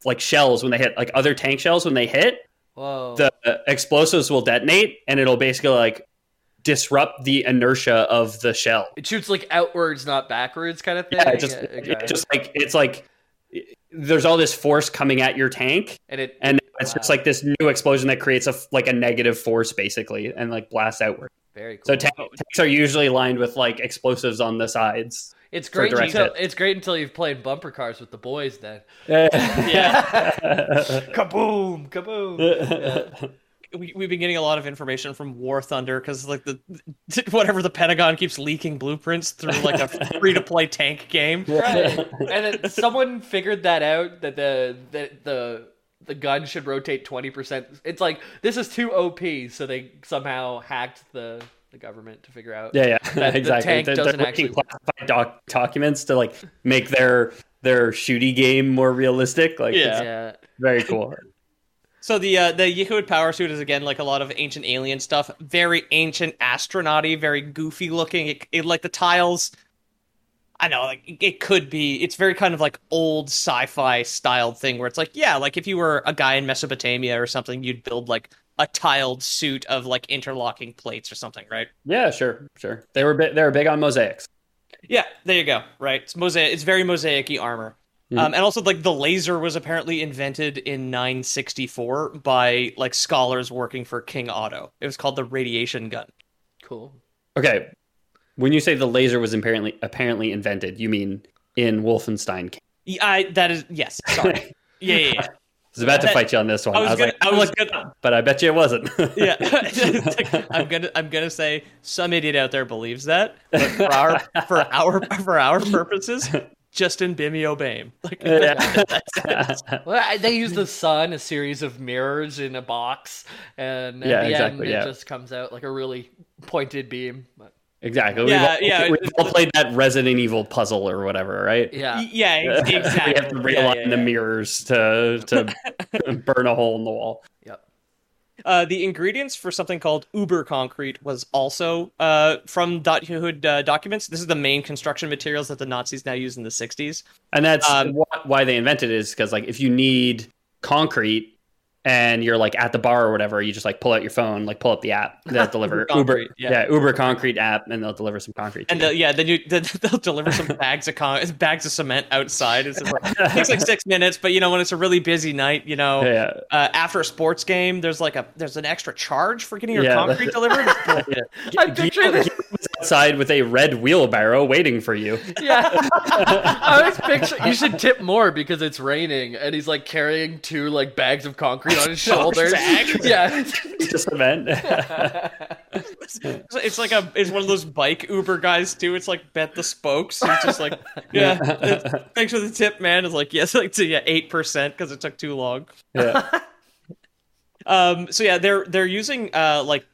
B: like shells when they hit like other tank shells when they hit
D: Whoa.
B: the explosives will detonate and it'll basically like disrupt the inertia of the shell.
D: it shoots like outwards, not backwards, kind of thing.
B: Yeah, just
D: okay.
B: it just like it's like there's all this force coming at your tank
D: and it
B: and it's just like this new explosion that creates a like a negative force basically and like blasts outward.
D: very cool.
B: So tank, tanks are usually lined with like explosives on the sides.
D: It's great until
B: hit.
D: it's great until you've played bumper cars with the boys. Then
B: yeah. [laughs]
D: kaboom, kaboom. [laughs]
A: we, we've been getting a lot of information from War Thunder because like the whatever the Pentagon keeps leaking blueprints through like a [laughs] free to play tank game.
D: Right. and then someone figured that out that the the the the gun should rotate twenty percent. It's like this is too OP, so they somehow hacked the the government to figure out.
B: Yeah, yeah, [laughs]
D: That [laughs] the
B: exactly.
D: tank
B: They're,
D: doesn't
B: they're
D: actually
B: classified doc- documents to like make their their shooty game more realistic. Like,
A: Yeah.
D: Yeah.
B: very cool. [laughs]
A: So the uh, the Yichud power suit is again like a lot of ancient alien stuff, very ancient astronauty, very goofy looking. It, it like the tiles. I know, like it could be. It's very kind of like old sci-fi styled thing where it's like, yeah, like if you were a guy in Mesopotamia or something, you'd build like a tiled suit of like interlocking plates or something, right?
B: Yeah, sure, sure. They were bi- they were big on mosaics.
A: Yeah, there you go. Right, it's mosaic. It's very mosaic-y armor. Um, and also, like the laser was apparently invented in 964 by like scholars working for King Otto. It was called the radiation gun.
D: Cool.
B: Okay, when you say the laser was apparently apparently invented, you mean in Wolfenstein?
A: Yeah, I, that is yes. Sorry. [laughs] Yeah, yeah, yeah.
B: I was about to
A: That-
B: fight you on this one.
A: I was gonna-
B: like,
A: I was
B: "Look,
A: gonna-
B: but I bet you it wasn't.
A: yeah. [laughs] [laughs] I'm gonna I'm gonna say some idiot out there believes that, but for our for [laughs] our for our purposes, Justin Bimio Bame. Like that's it.
D: Well, they use the sun, a series of mirrors in a box, and at
B: Yeah,
D: the
B: exactly,
D: end
B: yeah.
D: it just comes out like a really pointed beam. But,
B: exactly.
A: Yeah,
B: we've all,
A: yeah.
B: We've all played that Resident Evil puzzle or whatever, right?
D: yeah.
A: yeah, [laughs] exactly.
B: we have to realign
A: Yeah, yeah,
B: the mirrors to to [laughs] burn a hole in the wall.
D: Yep.
A: Uh, the ingredients for something called Uber concrete was also uh, from Da'at Yichud uh, documents. This is the main construction materials that the Nazis now use in the 60s.
B: And that's
A: Um,
B: why they invented it is because like if you need concrete and you're like at the bar or whatever, you just like pull out your phone, like pull up the app. [laughs] They'll deliver [laughs]
A: Uber
B: Uber,
A: Concrete,
B: yeah.
A: yeah.
B: Uber Concrete app, and they'll deliver some concrete.
A: And
B: you.
A: the, yeah, then you [laughs] then they'll deliver some bags of con- bags of cement outside. It's like, it takes like six minutes, but you know when it's a really busy night, you know,
B: Yeah.
A: uh, after a sports game, there's like a there's an extra charge for getting your
B: Yeah.
A: concrete delivered. It's.
D: I'm picturing this.
B: He's outside with a red wheelbarrow waiting for you.
D: Yeah. I was picturing you should tip more because it's raining and he's like carrying two like bags of concrete on his [laughs] shoulders. yeah.
B: Just cement. [laughs]
A: it's like a it's one of those bike Uber guys too. It's like bet the spokes. It's just like [laughs] yeah, it's- thanks for the tip, man. It's like yes, like to yeah eight percent because it took too long.
B: yeah.
A: Um, so yeah, they're they're using uh like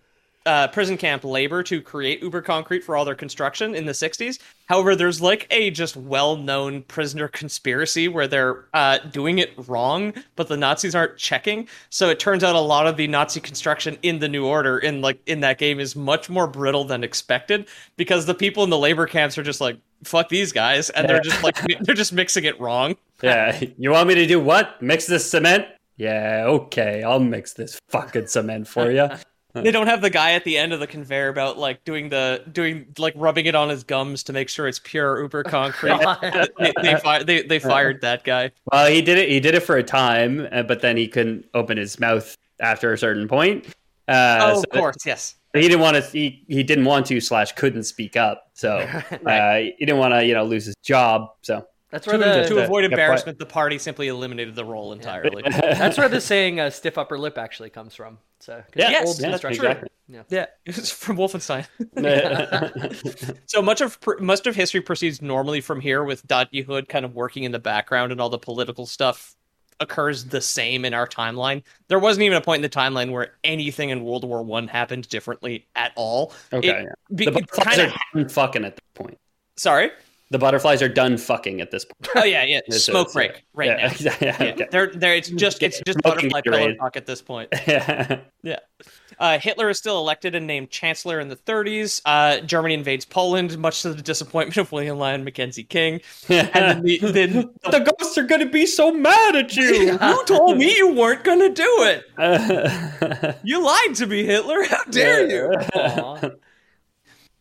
A: uh prison camp labor to create Uber concrete for all their construction in the '60s. However, there's like a just well-known prisoner conspiracy where they're uh doing it wrong, but the Nazis aren't checking. So it turns out a lot of the Nazi construction in the New Order in like in that game is much more brittle than expected because the people in the labor camps are just like fuck these guys and they're just like [laughs] they're just mixing it wrong.
B: yeah. You want me to do what? Mix this cement? Yeah, okay. I'll mix this fucking cement for you.
A: They don't have the guy at the end of the conveyor belt like doing the doing like rubbing it on his gums to make sure it's pure uber concrete they, they, [laughs] fi- they, they fired that guy
B: Well, he did it. He did it for a time, uh, but then he couldn't open his mouth after a certain point. Uh,
A: oh
B: so
A: of course yes
B: he didn't want to. He, he didn't want to slash couldn't speak up. So [laughs] uh, he didn't want to you know lose his job. So
D: That's
A: To,
D: the
A: to avoid
B: Yep,
A: embarrassment, the party simply eliminated the role entirely. [laughs]
D: that's where the saying uh, "stiff upper lip" actually comes from. So
B: Yeah,
A: Yes,
D: old
B: yeah,
D: construction.
B: exactly.
A: yeah, [laughs] it was from Wolfenstein. [laughs] so much of pr- most of history proceeds normally from here, with Da'at Yichud kind of working in the background, and all the political stuff occurs the same in our timeline. There wasn't even a point in the timeline where anything in World War One happened differently at all.
B: Okay,
A: It-
B: yeah.
A: be-
B: the
A: it kinda-
B: fucking at this point.
A: Sorry.
B: The butterflies are done fucking at this point.
A: Oh yeah, yeah. [laughs] Smoke break right
B: yeah,
A: now.
B: exactly.
A: Yeah,
B: Okay.
A: they're, they're, it's just it's just
B: Smoking
A: butterfly pillow talk at this point. [laughs]
B: Yeah.
A: Yeah. Uh, Hitler is still elected and named chancellor in the 30s. Uh, Germany invades Poland, much to the disappointment of William Lyon Mackenzie King. And then the, [laughs] then
B: the ghosts are gonna be so mad at you.
A: you told me you weren't going to do it. You lied to me, Hitler. How dare you?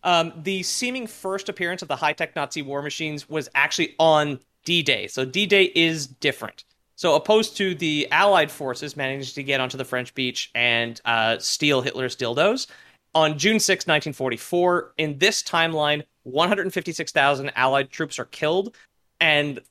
A: Um, the seeming first appearance of the high tech Nazi war machines was actually on D Day. So D Day is different. So, opposed to the Allied forces managing to get onto the French beach and uh, steal Hitler's dildos, on June 6, 1944, in this timeline, 156,000 Allied troops are killed, and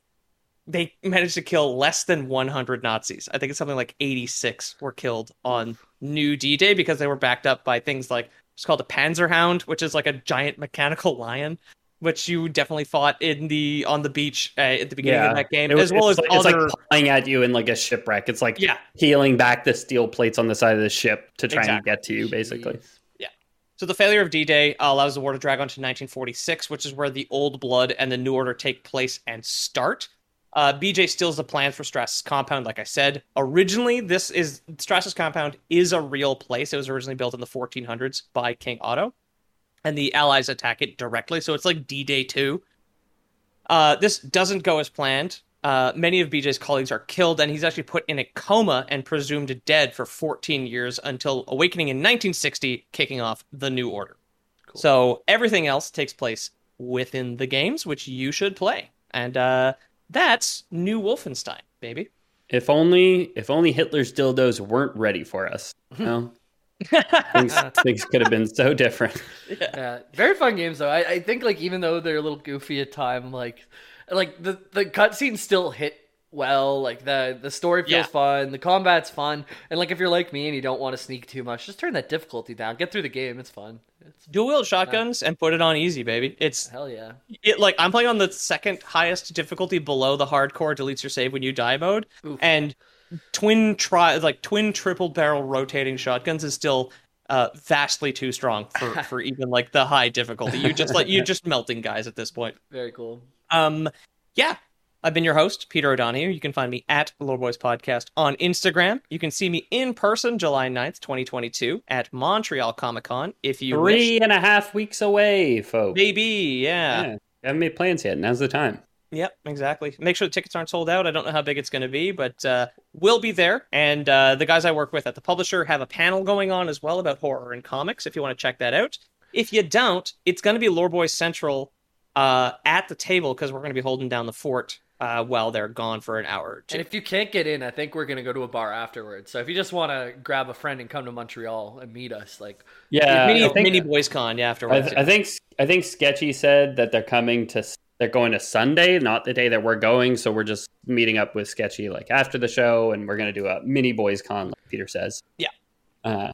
A: they managed to kill less than 100 Nazis. I think it's something like 86 were killed on New D Day because they were backed up by things like it's called a Panzerhund, which is like a giant mechanical lion, which you definitely fought in the on the beach uh, at the beginning of that game,
B: was-
A: as well as
B: like,
A: other.
B: It's like flying at you in like a shipwreck. It's like
A: Yeah.
B: peeling back the steel plates on the side of the ship to try and get to you, basically.
D: Jeez.
A: So the failure of D-Day allows the war to drag on to 1946, which is where the Old Blood and the New Order take place and start. Uh, BJ steals the plans for Strasse's compound, like I said. Originally, this is Strasse's compound is a real place. It was originally built in the 1400s by King Otto, and the Allies attack it directly. So it's like D-Day 2. Uh, this doesn't go as planned. Uh, many of BJ's colleagues are killed, and he's actually put in a coma and presumed dead for 14 years until awakening in 1960, kicking off the New Order. So everything else takes place within the games, which you should play, and uh, that's New Wolfenstein, baby.
B: If only, if only Hitler's dildos weren't ready for us. You know? [laughs] things, things could have been so different.
D: Yeah, very fun games though. I, I think like even though they're a little goofy at time, like like the the cutscenes still hit well. Like the the story feels
A: Yeah.
D: fun, the combat's fun, and like if you're like me and you don't want to sneak too much, just turn that difficulty down. Get through the game. It's fun. It's
A: Dual wield shotguns and put it on easy, baby. It's
D: hell yeah.
A: it like I'm playing on the second highest difficulty below the hardcore deletes your save when you die mode,
D: Oof.
A: and twin tri like twin triple barrel rotating shotguns is still uh vastly too strong for [laughs] for even like the high difficulty. You just like you're just [laughs] melting guys at this point.
D: Very cool.
A: Um, yeah. I've been your host, Peter O'Donohue. You can find me at Lore Boys Podcast on Instagram. You can see me in person July 9th, 2022 at Montreal Comic Con if you wish.
B: Three and a half weeks away, folks.
A: Maybe, yeah.
B: Yeah, haven't made plans yet. Now's the time.
A: Yep, exactly. Make sure the tickets aren't sold out. I don't know how big it's going to be, but uh, we'll be there. And uh, the guys I work with at the publisher have a panel going on as well about horror and comics. If you want to check that out, if you don't, it's going to be Lore Boys Central uh, at the table because we're going to be holding down the fort uh, while they're gone for an hour or two.
D: And if you can't get in, I think we're gonna go to a bar afterwards. So if you just want to grab a friend and come to Montreal and meet us, like
B: Yeah,
A: mini,
B: I think,
A: mini Boys Con, yeah,
B: I,
A: afterwards.
B: I think I think Sketchy said that they're coming to they're going to Sunday, not the day that we're going. So we're just meeting up with Sketchy like after the show, and we're gonna do a mini boys con, like Peter says.
A: Yeah.
B: Uh,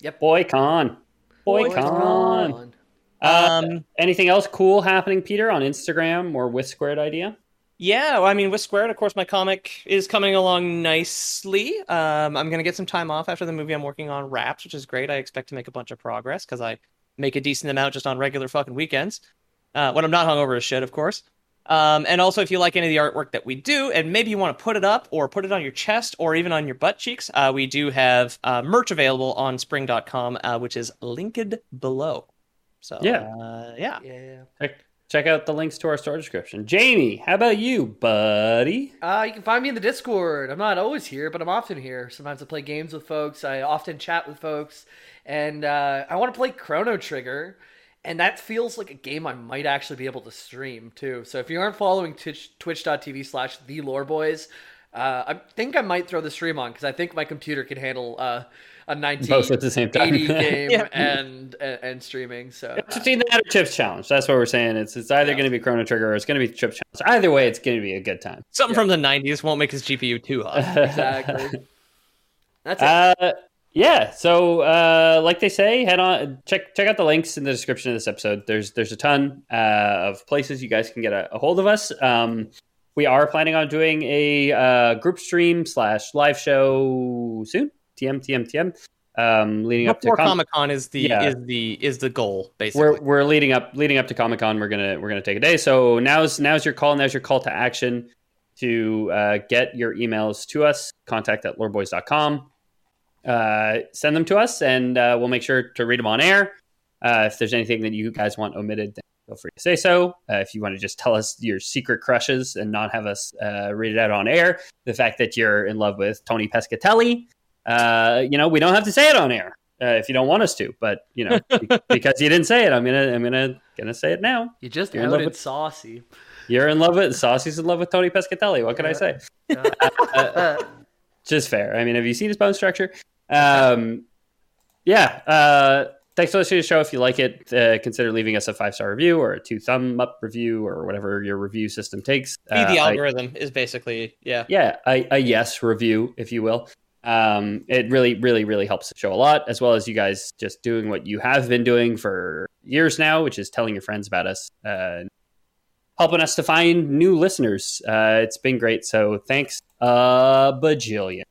D: Yep.
B: Boy con. Boy,
D: Boys
B: con.
D: Con.
B: Uh,
A: Um,
B: anything else cool happening, Peter, on Instagram or with Squared Idea?
A: Yeah, well, I mean, with Squared, of course, my comic is coming along nicely. Um, I'm going to get some time off after the movie I'm working on wraps, which is great. I expect to make a bunch of progress because I make a decent amount just on regular fucking weekends. Uh, when I'm not hungover as shit, of course. Um, and also, if you like any of the artwork that we do, and maybe you want to put it up or put it on your chest or even on your butt cheeks, uh, we do have uh, merch available on spring.com, uh, which is linked below. So,
B: Yeah.
A: uh, yeah.
D: Yeah.
B: Check, out the links to our store description. Jamie, how about you, buddy?
D: Uh, you can find me in the Discord. I'm not always here, but I'm often here. Sometimes I play games with folks. I often chat with folks, and uh, I want to play Chrono Trigger, and that feels like a game I might actually be able to stream too. So if you aren't following Twitch, Twitch.tv slash The Lore Boys, Uh, I think I might throw the stream on because I think my computer can handle uh, a
B: Both at the same time.
D: 1980 [laughs] game
A: Yeah.
D: and, and and streaming. So
B: It's between that or Chips Challenge. That's what we're saying. It's it's either
D: Yeah.
B: going to be Chrono Trigger or it's going to be Chips Challenge. Either way, it's going to be a good time.
A: Something from the 90s won't make his GPU too hot. [laughs]
D: exactly. That's it.
B: Uh, yeah. So, uh, like they say, head on check check out the links in the description of this episode. There's there's a ton uh, of places you guys can get a, a hold of us. Um, we are planning on doing a uh, group stream slash live show soon. TM TM TM. Um, leading up to Com-
A: Comic Con is the
B: Yeah.
A: is the is the goal basically.
B: we're we're leading up leading up to Comic Con. We're gonna we're gonna take a day. So now's now's your call. Now's your call to action to uh, get your emails to us. Contact at loreboys.com. Uh, send them to us, and uh, we'll make sure to read them on air. Uh, if there's anything that you guys want omitted, then feel free to say so. Uh, if you want to just tell us your secret crushes and not have us uh, read it out on air, the fact that you're in love with Tony Pescatelli, uh, you know, we don't have to say it on air uh, if you don't want us to. But you know, [laughs] because you didn't say it, I'm gonna I'm gonna gonna say it now.
D: you just
B: you're in love with-
D: Saucy.
B: You're in love with Saucy's in love with Tony Pescatelli. What can I say? [laughs]
D: Uh,
B: Just fair. I mean, have you seen his bone structure? Um, yeah. Uh, thanks for listening to the show. If you like it, uh, consider leaving us a five star review or a two thumb up review or whatever your review system takes.
A: Be the
B: Uh, I-
A: algorithm is basically yeah.
B: yeah, a, a yes review, if you will. Um, it really, really, really helps the show a lot, as well as you guys just doing what you have been doing for years now, which is telling your friends about us, uh, helping us to find new listeners. Uh, it's been great. So thanks a bajillion.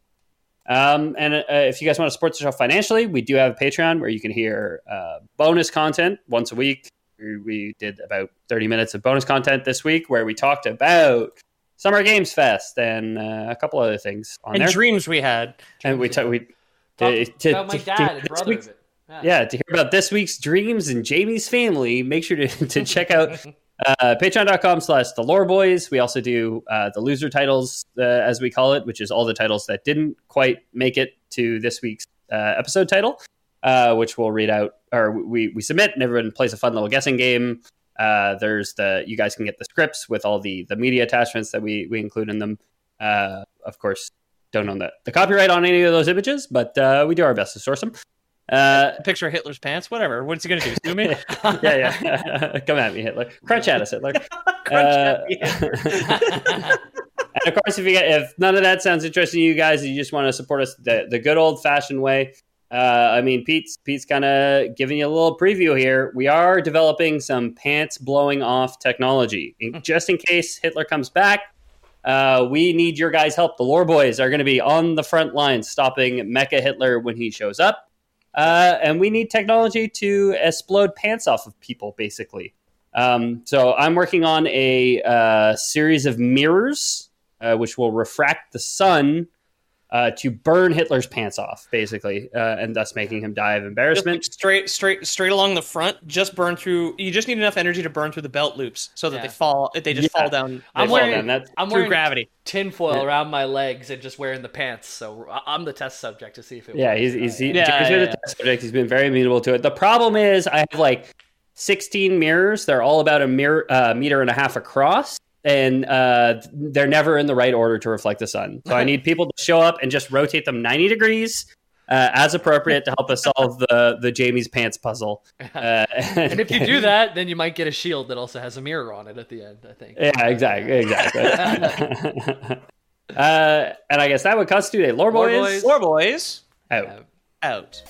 B: Um, and uh, if you guys want to support the show financially, we do have a Patreon where you can hear uh, bonus content once a week. We- We did about 30 minutes of bonus content this week where we talked about Summer Games Fest and uh, a couple other things on
A: And
B: there.
A: dreams we had.
B: and we ta- we
D: talk
B: to- to-
D: about my dad
B: to-
D: and brother
B: week's-
D: of it.
B: yeah, to hear about this week's dreams and Jamie's family, make sure to, to [laughs] check out uh, patreon.com slash the lore boys. We also do uh, the loser titles, uh, as we call it, which is all the titles that didn't quite make it to this week's uh, episode title, uh, which we'll read out or we, we submit and everyone plays a fun little guessing game. Uh, there's the you guys can get the scripts with all the the media attachments that we we include in them. Uh, of course, don't own the, the copyright on any of those images, but uh, we do our best to source them. Uh,
A: picture of Hitler's pants, whatever. What's he gonna do? Sue me? [laughs]
B: yeah, yeah. [laughs] Come at me, Hitler. Crunch at us, Hitler. [laughs]
A: Crunch at
B: Uh,
A: me,
B: and of course, if you get if none of that sounds interesting to you guys, and you just want to support us the, the good old fashioned way. Uh, I mean, Pete's Pete's kind of giving you a little preview here. We are developing some pants blowing off technology, in, just in case Hitler comes back. Uh, we need your guys' help. The Lore Boys are going to be on the front lines, stopping Mecha Hitler when he shows up. Uh, and we need technology to explode pants off of people, basically. Um, so I'm working on a uh, series of mirrors, uh, which will refract the sun uh, to burn Hitler's pants off, basically, uh, and thus making him die of
A: Just
B: embarrassment.
A: like straight, straight, straight along the front. Just burn through. You just need enough energy to burn through the belt loops, so that
D: Yeah.
A: they fall. They just
B: Yeah.
A: fall down.
D: I'm
A: they fall
D: wearing
B: down, that's-
D: I'm
A: through
D: wearing
A: gravity.
D: tinfoil
B: Yeah.
D: around my legs and just wearing the pants. So I- I'm the test subject to see if it.
B: Yeah,
D: works.
B: he's he's he,
A: Yeah,
B: James
A: yeah,
B: been a
A: yeah.
B: test subject. He's been very amenable to it. The problem is, I have like 16 mirrors. They're all about a mirror, uh, meter and a half across, and uh, they're never in the right order to reflect the sun. So I need people to show up and just rotate them 90 degrees. Uh, as appropriate to help us solve the the Jamie's pants puzzle. [laughs] Uh,
D: And if you do [laughs] that, then you might get a shield that also has a mirror on it at the end. I think.
B: yeah, exactly, exactly. [laughs] uh, and I guess that would constitute a lore
D: Lore
B: boys,
D: Boys.
A: Four boys
B: out.
A: out.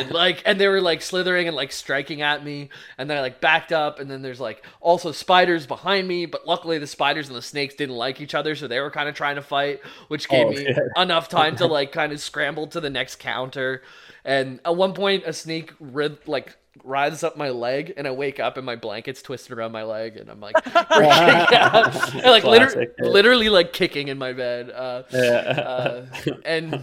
D: And like and they were like slithering and like striking at me and then i like backed up and then there's like also spiders behind me but luckily the spiders and the snakes didn't like each other so they were kind of trying to fight which gave
B: Oh,
D: me
B: shit. [laughs]
D: enough time to like kind of scramble to the next counter and at one point a snake rid- like rides up my leg and i wake up and my blanket's twisted around my leg and i'm like. [laughs] [laughs] And, like liter- literally like kicking in my bed uh,
B: Yeah.
D: uh, and